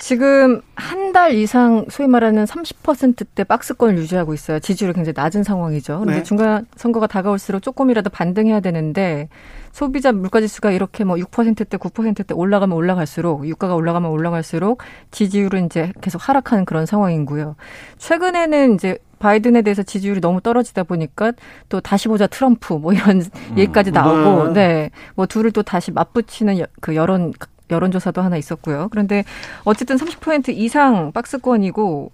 지금 한 달 이상 소위 말하는 30%대 박스권을 유지하고 있어요. 지지율이 굉장히 낮은 상황이죠. 그런데 네. 중간 선거가 다가올수록 조금이라도 반등해야 되는데 소비자 물가지수가 이렇게 뭐 6%대, 9%대 올라가면 올라갈수록 유가가 올라가면 올라갈수록 지지율은 이제 계속 하락하는 그런 상황이고요. 최근에는 이제 바이든에 대해서 지지율이 너무 떨어지다 보니까 또 다시 보자 트럼프 뭐 이런 얘기까지 나오고 네. 뭐 둘을 또 다시 맞붙이는 여- 그 여론 여론조사도 하나 있었고요. 그런데 어쨌든 30% 이상 박스권이고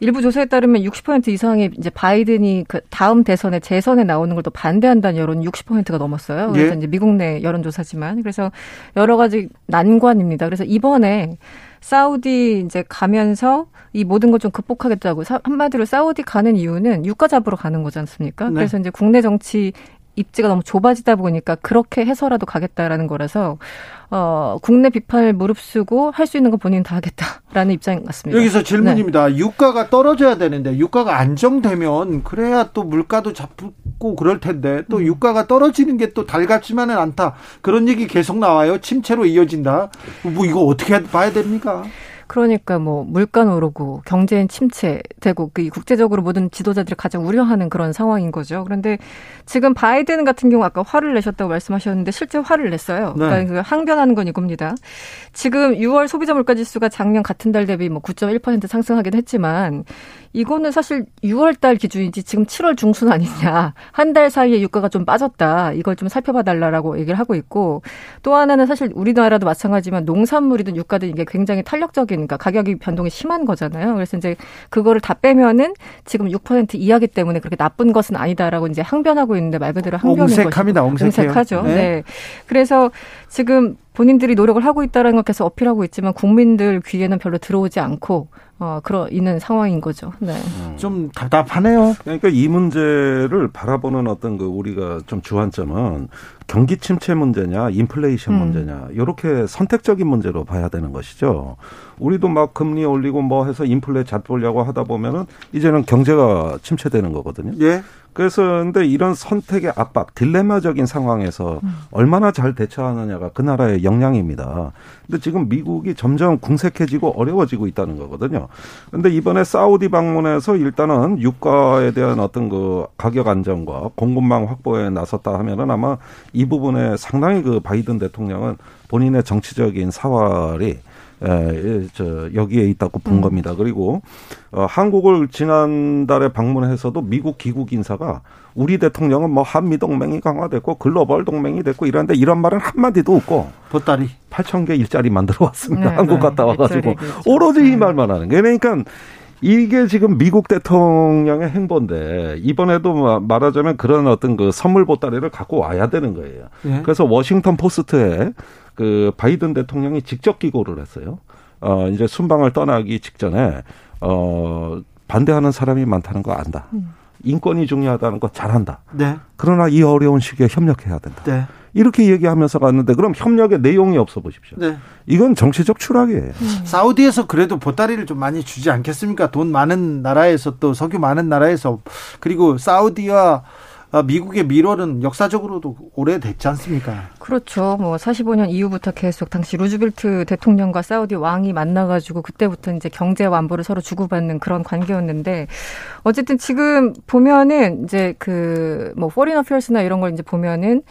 일부 조사에 따르면 60% 이상이 이제 바이든이 그 다음 대선에 재선에 나오는 걸 또 반대한다는 여론이 60%가 넘었어요. 그래서 예. 이제 미국 내 여론조사지만 그래서 여러 가지 난관입니다. 그래서 이번에 사우디 이제 가면서 이 모든 걸 좀 극복하겠다고 사- 한마디로 사우디 가는 이유는 유가 잡으러 가는 거지 않습니까? 네. 그래서 이제 국내 정치 입지가 너무 좁아지다 보니까 그렇게 해서라도 가겠다라는 거라서 어, 국내 비판을 무릅쓰고 할 수 있는 거 본인 다 하겠다라는 입장 같습니다. 여기서 질문입니다. 네. 유가가 떨어져야 되는데 유가가 안정되면 그래야 또 물가도 잡고 그럴 텐데 또 음. 유가가 떨어지는 게 또 달갑지만은 않다. 그런 얘기 계속 나와요. 침체로 이어진다. 뭐 이거 어떻게 봐야 됩니까? 그러니까 뭐 물가 오르고 경제는 침체되고 그 국제적으로 모든 지도자들이 가장 우려하는 그런 상황인 거죠. 그런데 지금 바이든 같은 경우 아까 화를 내셨다고 말씀하셨는데 실제 화를 냈어요. 네. 그러니까 그 항변하는 건 이겁니다. 지금 6월 소비자 물가 지수가 작년 같은 달 대비 뭐 9.1% 상승하긴 했지만 이거는 사실 6월 달 기준이지 지금 7월 중순 아니냐. 한 달 사이에 유가가 좀 빠졌다. 이걸 좀 살펴봐 달라라고 얘기를 하고 있고 또 하나는 사실 우리나라도 마찬가지지만 농산물이든 유가든 이게 굉장히 탄력적인 그러니까 가격이 변동이 심한 거잖아요. 그래서 이제 그거를 다 빼면은 지금 6% 이하기 때문에 그렇게 나쁜 것은 아니다라고 이제 항변하고 있는데 말 그대로 항변인 옹색합니다. 옹색하죠. 네. 네. 그래서 지금 본인들이 노력을 하고 있다는 걸 계속 어필하고 있지만 국민들 귀에는 별로 들어오지 않고 어, 그러 있는 상황인 거죠. 네. 음. 좀 답답하네요. 그러니까 이 문제를 바라보는 어떤 그 우리가 좀 주안점은 경기 침체 문제냐, 인플레이션 음. 문제냐, 이렇게 선택적인 문제로 봐야 되는 것이죠. 우리도 막 금리 올리고 뭐 해서 인플레 잡보려고 하다 보면은 이제는 경제가 침체되는 거거든요. 예. 그래서 근데 이런 선택의 압박, 딜레마적인 상황에서 음. 얼마나 잘 대처하느냐가 그 나라의 역량입니다. 근데 지금 미국이 점점 궁색해지고 어려워지고 있다는 거거든요. 근데 이번에 사우디 방문해서 일단은 유가에 대한 어떤 그 가격 안정과 공급망 확보에 나섰다 하면은 아마 이 부분에 상당히 그 바이든 대통령은 본인의 정치적인 사활이 에, 저 여기에 있다고 본 음. 겁니다. 그리고 어, 한국을 지난달에 방문해서도 미국 귀국 인사가 우리 대통령은 뭐 한미 동맹이 강화됐고 글로벌 동맹이 됐고 이런데 이런 말은 한 마디도 없고 보따리 8천 개 일자리 만들어 왔습니다. 네, 한국 네. 갔다 와가지고 오로지 이 네. 말만 하는 게 그러니까. 이게 지금 미국 대통령의 행보인데 이번에도 말하자면 그런 어떤 그 선물 보따리를 갖고 와야 되는 거예요. 예. 그래서 워싱턴 포스트에 그 바이든 대통령이 직접 기고를 했어요. 어, 이제 순방을 떠나기 직전에, 어, 반대하는 사람이 많다는 거 안다. 음. 인권이 중요하다는 거 잘한다. 네. 그러나 이 어려운 시기에 협력해야 된다. 네. 이렇게 얘기하면서 갔는데 그럼 협력의 내용이 없어 보십시오. 네. 이건 정치적 추락이에요. 음. 사우디에서 그래도 보따리를 좀 많이 주지 않겠습니까? 돈 많은 나라에서 또 석유 많은 나라에서 그리고 사우디와 아, 미국의 밀월은 역사적으로도 오래됐지 않습니까? 그렇죠. 뭐 45년 이후부터 계속 당시 루즈벨트 대통령과 사우디 왕이 만나가지고 그때부터 이제 경제 안보를 서로 주고받는 그런 관계였는데 어쨌든 지금 보면은 이제 그 뭐 Foreign Affairs나 이런 걸 이제 보면은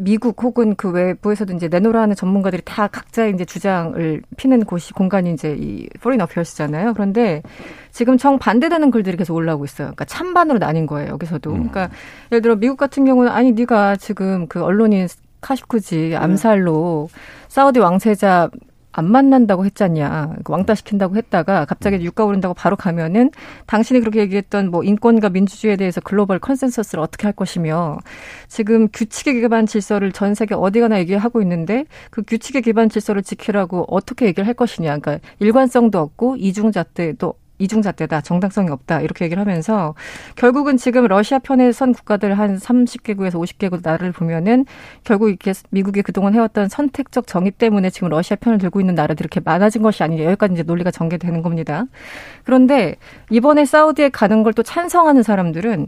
미국 혹은 그 외부에서도 이제 내노라는 전문가들이 다 각자의 이제 주장을 피는 곳이 공간이 이제 이 Foreign Affairs잖아요. 그런데 지금 정 반대되는 글들이 계속 올라오고 있어요. 그러니까 찬반으로 나뉜 거예요. 여기서도. 음. 그러니까 예를 들어 미국 같은 경우는 아니 네가 지금 그 언론인 카슈끄지 암살로 네. 사우디 왕세자 안 만난다고 했잖냐. 그 왕따 시킨다고 했다가 갑자기 유가 오른다고 바로 가면은 당신이 그렇게 얘기했던 뭐 인권과 민주주의에 대해서 global consensus를 어떻게 할 것이며 지금 규칙에 기반 질서를 전 세계 어디 가나 얘기하고 있는데 그 규칙에 기반 질서를 지키라고 어떻게 얘기를 할 것이냐. 그러니까 일관성도 없고 이중잣대도 이중잣대다, 정당성이 없다 이렇게 얘기를 하면서 결국은 지금 러시아 편에 선 국가들 한 30개국에서 50개국 나라를 보면은 결국 이렇게 미국이 그동안 해왔던 선택적 정의 때문에 지금 러시아 편을 들고 있는 나라들이 이렇게 많아진 것이 아니냐 여기까지 이제 논리가 전개되는 겁니다. 그런데 이번에 사우디에 가는 걸 또 찬성하는 사람들은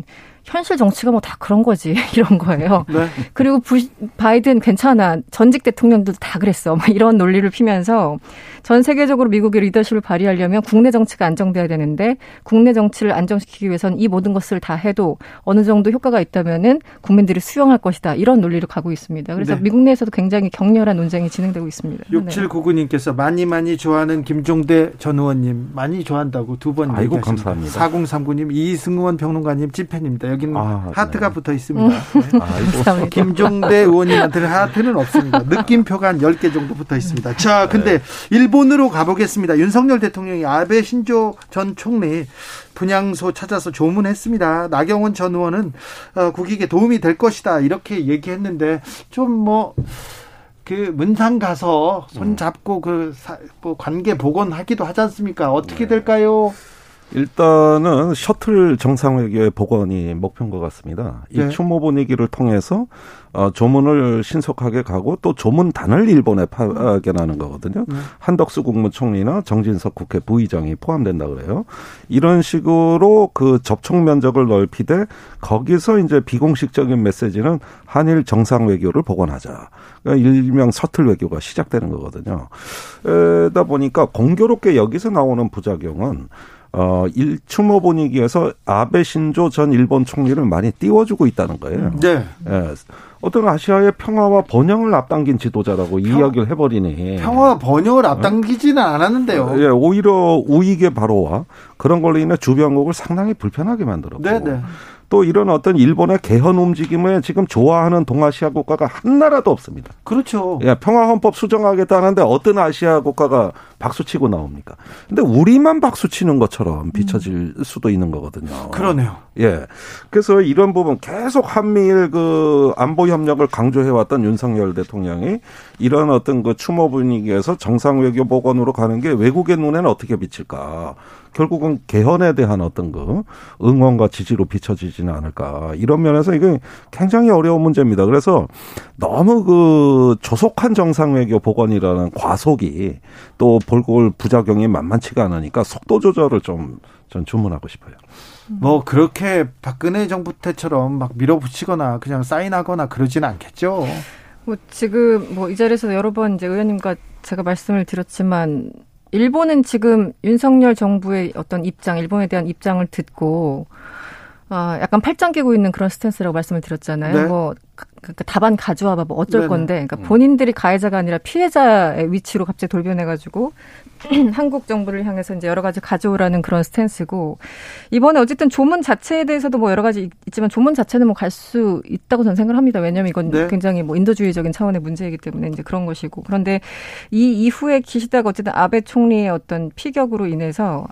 현실 정치가 뭐 다 그런 거지 이런 거예요. 네. 그리고 부, 바이든 괜찮아 전직 대통령들도 다 그랬어. 막 이런 논리를 피면서 전 세계적으로 미국의 리더십을 발휘하려면 국내 정치가 안정돼야 되는데 국내 정치를 안정시키기 위해서는 이 모든 것을 다 해도 어느 정도 효과가 있다면은 국민들이 수용할 것이다 이런 논리를 가고 있습니다. 그래서 네. 미국 내에서도 굉장히 격렬한 논쟁이 진행되고 있습니다. 6799님께서 많이 많이 좋아하는 김종대 전 의원님 많이 좋아한다고 두번 아이고 감사합니다. 4039님 이승원 평론가님 집팬입니다. 여기는 아, 하트가 네. 붙어 있습니다. 네. 김종대 의원님한테는 하트는 없습니다. 느낌표가 한 10개 정도 붙어 있습니다. 자, 근데 네. 일본으로 가보겠습니다. 윤석열 대통령이 아베 신조 전 총리 분향소 찾아서 조문했습니다. 나경원 전 의원은 어, 국익에 도움이 될 것이다. 이렇게 얘기했는데 좀 뭐, 그 문상 가서 손 잡고 그뭐 관계 복원하기도 하지 않습니까? 어떻게 네. 될까요? 일단은 셔틀 정상회교의 복원이 목표인 것 같습니다. 이 네. 추모 분위기를 통해서 어, 조문을 신속하게 가고 또 조문단을 일본에 파견하는 거거든요. 네. 한덕수 국무총리나 정진석 국회 부의장이 포함된다 그래요. 이런 식으로 그 접촉 면적을 넓히되 거기서 이제 비공식적인 메시지는 한일 정상 외교를 복원하자. 그러니까 일명 서틀 외교가 시작되는 거거든요. 에다 보니까 공교롭게 여기서 나오는 부작용은 어, 일 추모 분위기에서 아베 신조 전 일본 총리를 많이 띄워주고 있다는 거예요. 네. 예. 어떤 아시아의 평화와 번영을 앞당긴 지도자라고 평, 이야기를 해버리니. 평화와 번영을 앞당기지는 않았는데요. 예, 오히려 우익의 바로와 그런 걸로 인해 주변국을 상당히 불편하게 만들었고. 네, 네. 또 이런 어떤 일본의 개헌 움직임을 지금 좋아하는 동아시아 국가가 한 나라도 없습니다. 그렇죠. 예, 평화헌법 수정하겠다는데 어떤 아시아 국가가 박수치고 나옵니까? 근데 우리만 박수치는 것처럼 비춰질 음. 수도 있는 거거든요. 그러네요. 예. 그래서 이런 부분 계속 한미일 그 안보 협력을 강조해왔던 윤석열 대통령이 이런 어떤 그 추모 분위기에서 정상 외교 복원으로 가는 게 외국의 눈에는 어떻게 비칠까? 결국은 개헌에 대한 어떤 그 응원과 지지로 비춰지지는 않을까 이런 면에서 이게 굉장히 어려운 문제입니다. 그래서 너무 그 조속한 정상 외교 복원이라는 과속이 또 볼골 부작용이 만만치가 않으니까 속도 조절을 좀 전 주문하고 싶어요. 뭐 그렇게 박근혜 정부 때처럼 막 밀어붙이거나 그냥 사인하거나 그러지는 않겠죠. 뭐 지금 뭐 이 자리에서 여러 번 이제 의원님과 제가 말씀을 드렸지만 일본은 지금 윤석열 정부의 어떤 입장, 일본에 대한 입장을 듣고 어, 약간 팔짱 끼고 있는 그런 스탠스라고 말씀을 드렸잖아요. 네. 뭐 그러니까 답안 가져와봐 뭐 어쩔 네네. 건데 그러니까 음. 본인들이 가해자가 아니라 피해자의 위치로 갑자기 돌변해가지고 한국 정부를 향해서 이제 여러 가지 가져오라는 그런 스탠스고 이번에 어쨌든 조문 자체에 대해서도 뭐 여러 가지 있지만 조문 자체는 뭐 갈 수 있다고 저는 생각을 합니다. 왜냐하면 이건 네. 굉장히 뭐 인도주의적인 차원의 문제이기 때문에 이제 그런 것이고 그런데 이 이후에 기시다가 어쨌든 아베 총리의 어떤 피격으로 인해서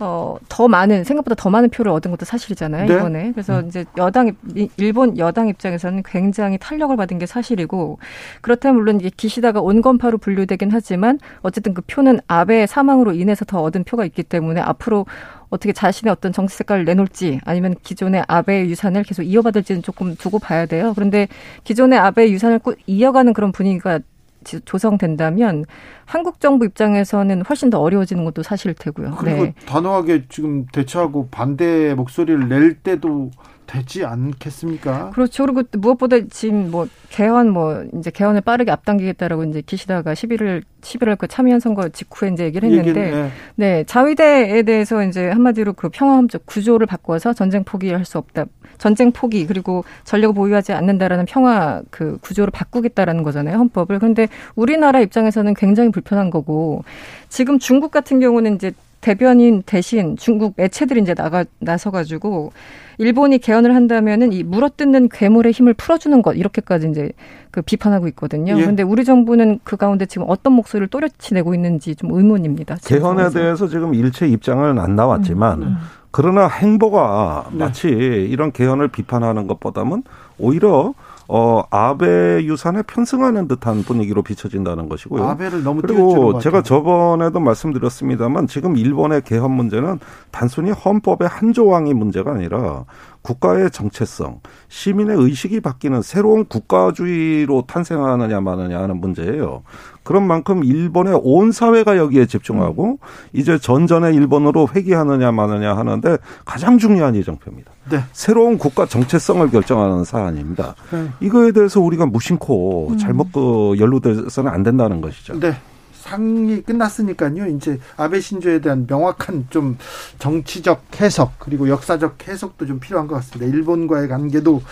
어, 더 많은, 생각보다 더 많은 표를 얻은 것도 사실이잖아요, 네? 이번에. 그래서 음. 이제 여당, 일본 여당 입장에서는 굉장히 탄력을 받은 게 사실이고, 그렇다면 물론 이게 기시다가 온건파로 분류되긴 하지만, 어쨌든 그 표는 아베 사망으로 인해서 더 얻은 표가 있기 때문에 앞으로 어떻게 자신의 어떤 정치 색깔을 내놓을지 아니면 기존의 아베 유산을 계속 이어받을지는 조금 두고 봐야 돼요. 그런데 기존의 아베 유산을 꾸 이어가는 그런 분위기가 조성된다면 한국 정부 입장에서는 훨씬 더 어려워지는 것도 사실일 테고요. 그리고 네. 단호하게 지금 대처하고 반대 목소리를 낼 때도 되지 않겠습니까? 그렇죠. 그리고 무엇보다 지금 뭐 개헌 뭐 이제 개헌을 빠르게 앞당기겠다라고 이제 기시다가 11일 11월 그 참여한 선거 직후에 이제 얘기를 했는데 얘기는, 네. 네. 자위대에 대해서 이제 한마디로 그 평화협력 구조를 바꿔서 전쟁 포기할 수 없다. 전쟁 포기 그리고 전력을 보유하지 않는다라는 평화 그 구조를 바꾸겠다라는 거잖아요. 헌법을. 그런데 우리나라 입장에서는 굉장히 불편한 거고 지금 중국 같은 경우는 이제 대변인 대신 중국 매체들이 이제 나가 나서 가지고 일본이 개헌을 한다면은 이 물어뜯는 괴물의 힘을 풀어주는 것 이렇게까지 이제 그 비판하고 있거든요. 그런데 예. 우리 정부는 그 가운데 지금 어떤 목소리를 또렷이 내고 있는지 좀 의문입니다. 개헌에 대해서 지금 일체 입장은 안 나왔지만 음, 음. 그러나 행보가 네. 마치 이런 개헌을 비판하는 것보다는 오히려 어 아베 유산에 편승하는 듯한 분위기로 비춰진다는 것이고요. 아베를 너무 그리고 제가 저번에도 말씀드렸습니다만 지금 일본의 개헌 문제는 단순히 헌법의 한 조항이 문제가 아니라 국가의 정체성, 시민의 의식이 바뀌는 새로운 국가주의로 탄생하느냐 마느냐 하는 문제예요. 그런 만큼 일본의 온 사회가 여기에 집중하고 음. 이제 전전의 일본으로 회귀하느냐 마느냐 하는데 가장 중요한 예정표입니다. 네. 새로운 국가 정체성을 결정하는 사안입니다. 네. 이거에 대해서 우리가 무심코 음. 잘못 그 연루돼서는 안 된다는 것이죠. 네. 상이 끝났으니까요. 이제 아베 신조에 대한 명확한 좀 정치적 해석 그리고 역사적 해석도 좀 필요한 것 같습니다. 일본과의 관계도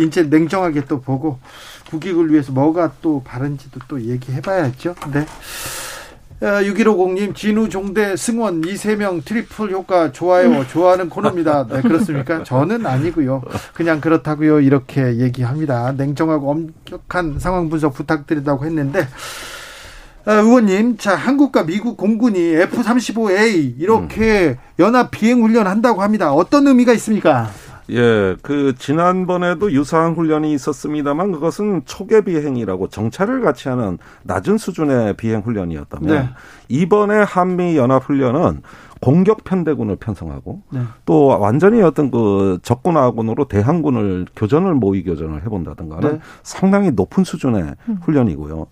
이제 냉정하게 또 보고 국익을 위해서 뭐가 또 바른지도 또 얘기해봐야죠. 네. 6150님, 어, 진우 종대 승원 이 세 명 트리플 효과 좋아요. 좋아하는 코너입니다. 네, 그렇습니까? 저는 아니고요. 그냥 그렇다고요. 이렇게 얘기합니다. 냉정하고 엄격한 상황 분석 부탁드린다고 했는데 아, 의원님, 자, 한국과 미국 공군이 F-35A 이렇게 음. 연합 비행 훈련 한다고 합니다. 어떤 의미가 있습니까? 예, 그 지난번에도 유사한 훈련이 있었습니다만 그것은 초계 비행이라고 정찰을 같이 하는 낮은 수준의 비행 훈련이었다면 네. 이번에 한미 연합 훈련은 공격 편대군을 편성하고 네. 또 완전히 어떤 그 적군하고으로 대항군을 교전을 모의 교전을 해본다든가는 네. 상당히 높은 수준의 음. 훈련이고요.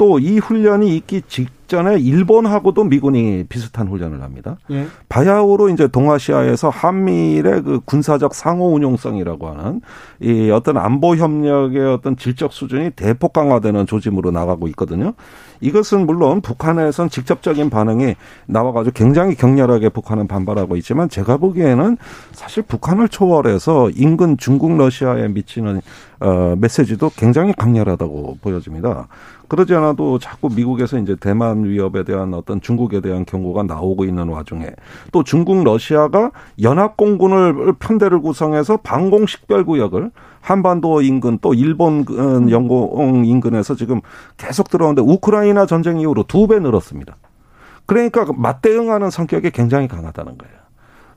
또 이 훈련이 있기 직전에 일본하고도 미군이 비슷한 훈련을 합니다. 예. 바야흐로 이제 동아시아에서 한미일의 그 군사적 상호 운용성이라고 하는 이 어떤 안보 협력의 어떤 질적 수준이 대폭 강화되는 조짐으로 나가고 있거든요. 이것은 물론 북한에선 직접적인 반응이 나와가지고 굉장히 격렬하게 북한은 반발하고 있지만 제가 보기에는 사실 북한을 초월해서 인근 중국 러시아에 미치는 어 메시지도 굉장히 강렬하다고 보여집니다. 그러지 않아도 자꾸 미국에서 이제 대만 위협에 대한 어떤 중국에 대한 경고가 나오고 있는 와중에 또 중국 러시아가 연합 공군을 편대를 구성해서 방공 식별 구역을 한반도 인근 또 일본 영공 인근에서 지금 계속 들어오는데 우크라이나 전쟁 이후로 두 배 늘었습니다. 그러니까 맞대응하는 성격이 굉장히 강하다는 거예요.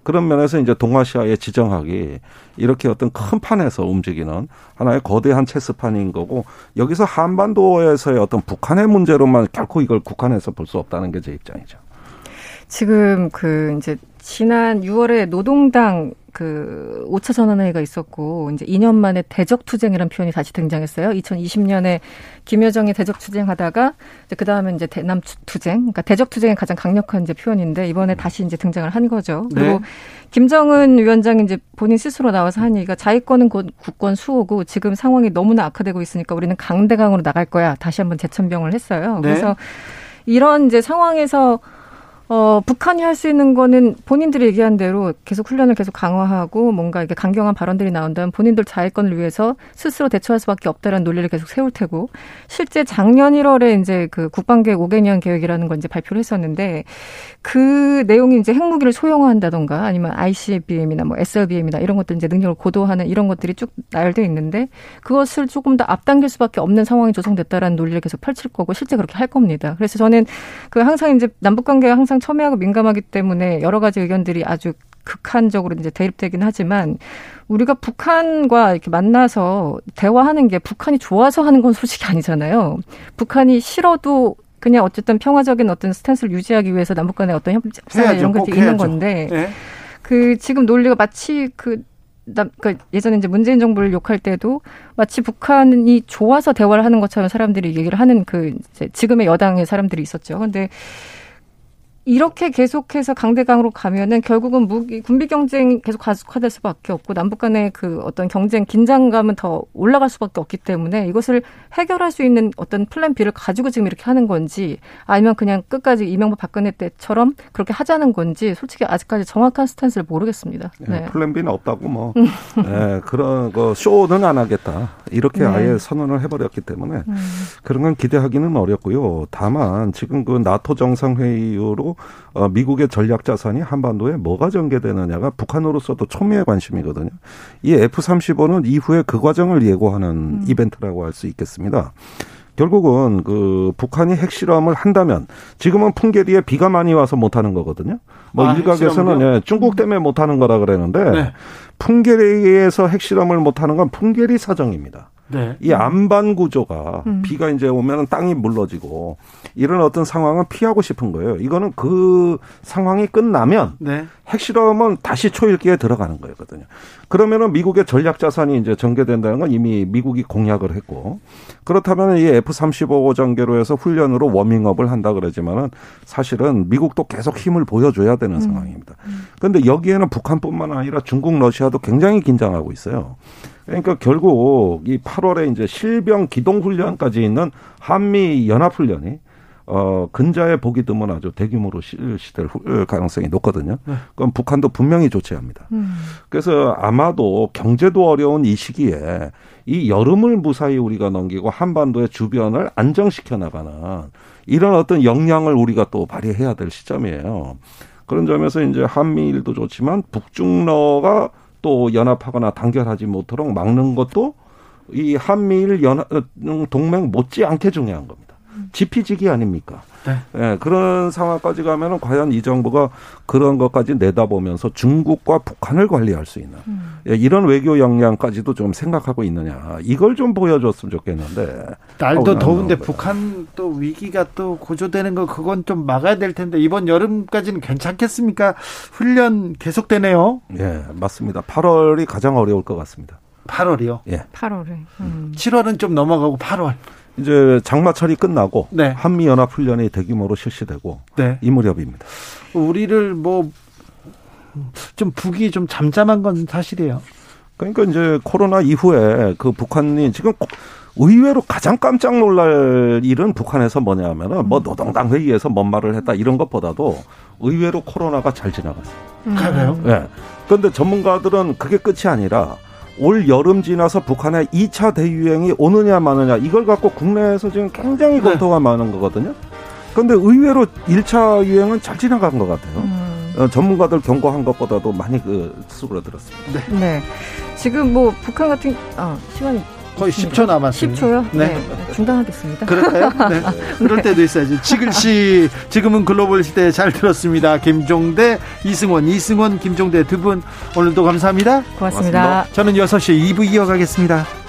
그런 면에서 이제 동아시아의 지정학이 이렇게 어떤 큰 판에서 움직이는 하나의 거대한 체스판인 거고 여기서 한반도에서의 어떤 북한의 문제로만 결코 이걸 국한해서 볼 수 없다는 게 제 입장이죠. 지금 그 이제 지난 6월에 노동당 그 5차 전환회의가 있었고 이제 2년 만에 대적 투쟁이라는 표현이 다시 등장했어요. 2020년에 김여정이 대적 투쟁하다가 이제 그다음에 이제 대남 투쟁. 그러니까 대적 투쟁이 가장 강력한 이제 표현인데 이번에 다시 이제 등장을 한 거죠. 그리고 네. 김정은 위원장이 이제 본인 스스로 나와서 한 얘기가 자위권은 곧 국권 수호고 지금 상황이 너무나 악화되고 있으니까 우리는 강대강으로 나갈 거야. 다시 한번 재천병을 했어요. 네. 그래서 이런 이제 상황에서 어, 북한이 할 수 있는 거는 본인들이 얘기한 대로 계속 훈련을 계속 강화하고 뭔가 이게 강경한 발언들이 나온다면 본인들 자위권을 위해서 스스로 대처할 수밖에 없다라는 논리를 계속 세울 테고 실제 작년 1월에 이제 그 국방계획 5개년 계획이라는 건 이제 발표를 했었는데 그 내용이 이제 핵무기를 소형화한다던가 아니면 ICBM이나 뭐 SLBM이나 이런 것들 이제 능력을 고도화하는 이런 것들이 쭉 나열돼 있는데 그것을 조금 더 앞당길 수밖에 없는 상황이 조성됐다라는 논리를 계속 펼칠 거고 실제 그렇게 할 겁니다. 그래서 저는 그 항상 이제 남북 관계가 항상 첨예하고 민감하기 때문에 여러 가지 의견들이 아주 극한적으로 이제 대립되긴 하지만 우리가 북한과 이렇게 만나서 대화하는 게 북한이 좋아서 하는 건 솔직히 아니잖아요. 북한이 싫어도 그냥 어쨌든 평화적인 어떤 스탠스를 유지하기 위해서 남북 간의 어떤 협상 이런 것들이 있는 건데 네. 그 지금 논리가 마치 그 나, 그 예전에 이제 문재인 정부를 욕할 때도 마치 북한이 좋아서 대화를 하는 것처럼 사람들이 얘기를 하는 그 이제 지금의 여당의 사람들이 있었죠. 근데 이렇게 계속해서 강대강으로 가면은 결국은 무기 군비 경쟁이 계속 가속화될 수밖에 없고 남북 간의 그 어떤 경쟁 긴장감은 더 올라갈 수밖에 없기 때문에 이것을 해결할 수 있는 어떤 plan B를 가지고 지금 이렇게 하는 건지 아니면 그냥 끝까지 이명박 박근혜 때처럼 그렇게 하자는 건지 솔직히 아직까지 정확한 스탠스를 모르겠습니다. 네. 네. plan B는 없다고 뭐 네, 그런 거 쇼는 안 하겠다 이렇게 네. 아예 선언을 해버렸기 때문에 음. 그런 건 기대하기는 어렵고요. 다만 지금 그 나토 정상회의 어, 미국의 전략 자산이 한반도에 뭐가 전개되느냐가 북한으로서도 초미의 관심이거든요. 이 F-35는 이후에 그 과정을 예고하는 음. 이벤트라고 할 수 있겠습니다. 결국은 그 북한이 핵실험을 한다면 지금은 풍계리에 비가 많이 와서 못하는 거거든요. 뭐 아, 일각에서는 예, 중국 때문에 못하는 거라 그랬는데 네. 풍계리에서 핵실험을 못하는 건 풍계리 사정입니다. 네. 이 안반 구조가 음. 비가 이제 오면 땅이 물러지고 이런 어떤 상황은 피하고 싶은 거예요. 이거는 그 상황이 끝나면 네. 핵실험은 다시 초일기에 들어가는 거거든요. 그러면은 미국의 전략 자산이 이제 전개된다는 건 이미 미국이 공약을 했고 그렇다면 이 F-35 전개로 해서 훈련으로 워밍업을 한다 그러지만은 사실은 미국도 계속 힘을 보여줘야 되는 음. 상황입니다. 그런데 여기에는 북한뿐만 아니라 중국, 러시아도 굉장히 긴장하고 있어요. 그러니까 결국 이 8월에 이제 실병 기동 훈련까지 있는 한미 연합 훈련이 어, 근자에 보기 드문 아주 대규모로 실시될 가능성이 높거든요. 네. 그럼 북한도 분명히 조치합니다. 음. 그래서 아마도 경제도 어려운 이 시기에 이 여름을 무사히 우리가 넘기고 한반도의 주변을 안정시켜 나가는 이런 어떤 역량을 우리가 또 발휘해야 될 시점이에요. 그런 점에서 이제 한미일도 좋지만 북중러가 또 연합하거나 단결하지 못하도록 막는 것도 이 한미일 연합 동맹 못지않게 중요한 겁니다. 지피지기 아닙니까? 네. 예, 그런 상황까지 가면은 과연 이 정부가 그런 것까지 내다보면서 중국과 북한을 관리할 수 있는 음. 예, 이런 외교 역량까지도 좀 생각하고 있느냐 이걸 좀 보여줬으면 좋겠는데 날도 어우, 더운데 안 나오더라. 북한 또 위기가 또 고조되는 거 그건 좀 막아야 될 텐데 이번 여름까지는 괜찮겠습니까? 훈련 계속되네요. 예 맞습니다 8월이 가장 어려울 것 같습니다 8월이요. 예 8월에. 음. 7월은 좀 넘어가고 8월. 이제 장마철이 끝나고 네. 한미 연합 훈련이 대규모로 실시되고 네. 이 무렵입니다 우리를 뭐 좀 북이 좀 잠잠한 건 사실이에요. 그러니까 이제 코로나 이후에 그 북한이 지금 의외로 가장 깜짝 놀랄 일은 북한에서 뭐냐면은 뭐 노동당 회의에서 뭔 말을 했다 이런 것보다도 의외로 코로나가 잘 지나갔어요. 음. 그래요? 예. 그런데 전문가들은 그게 끝이 아니라 올 여름 지나서 북한의 2차 대유행이 오느냐 마느냐 이걸 갖고 국내에서 지금 굉장히 네. 검토가 많은 거거든요. 그런데 의외로 1차 유행은 잘 지나간 것 같아요. 음. 어, 전문가들 경고한 것보다도 많이 그 수그러들었습니다. 네. 지금 뭐 북한 같은 아, 시간이 거의 있습니다. 10초 남았어요. 10초요? 네. 중단하겠습니다. 그럴까요? 네. 그럴 때도 있어야지. 지글씨, 지금은 글로벌 시대 잘 들었습니다. 김종대, 이승원, 이승원, 김종대 두 분 오늘도 감사합니다. 고맙습니다. 고맙습니다. 저는 6시에 2부 이어가겠습니다.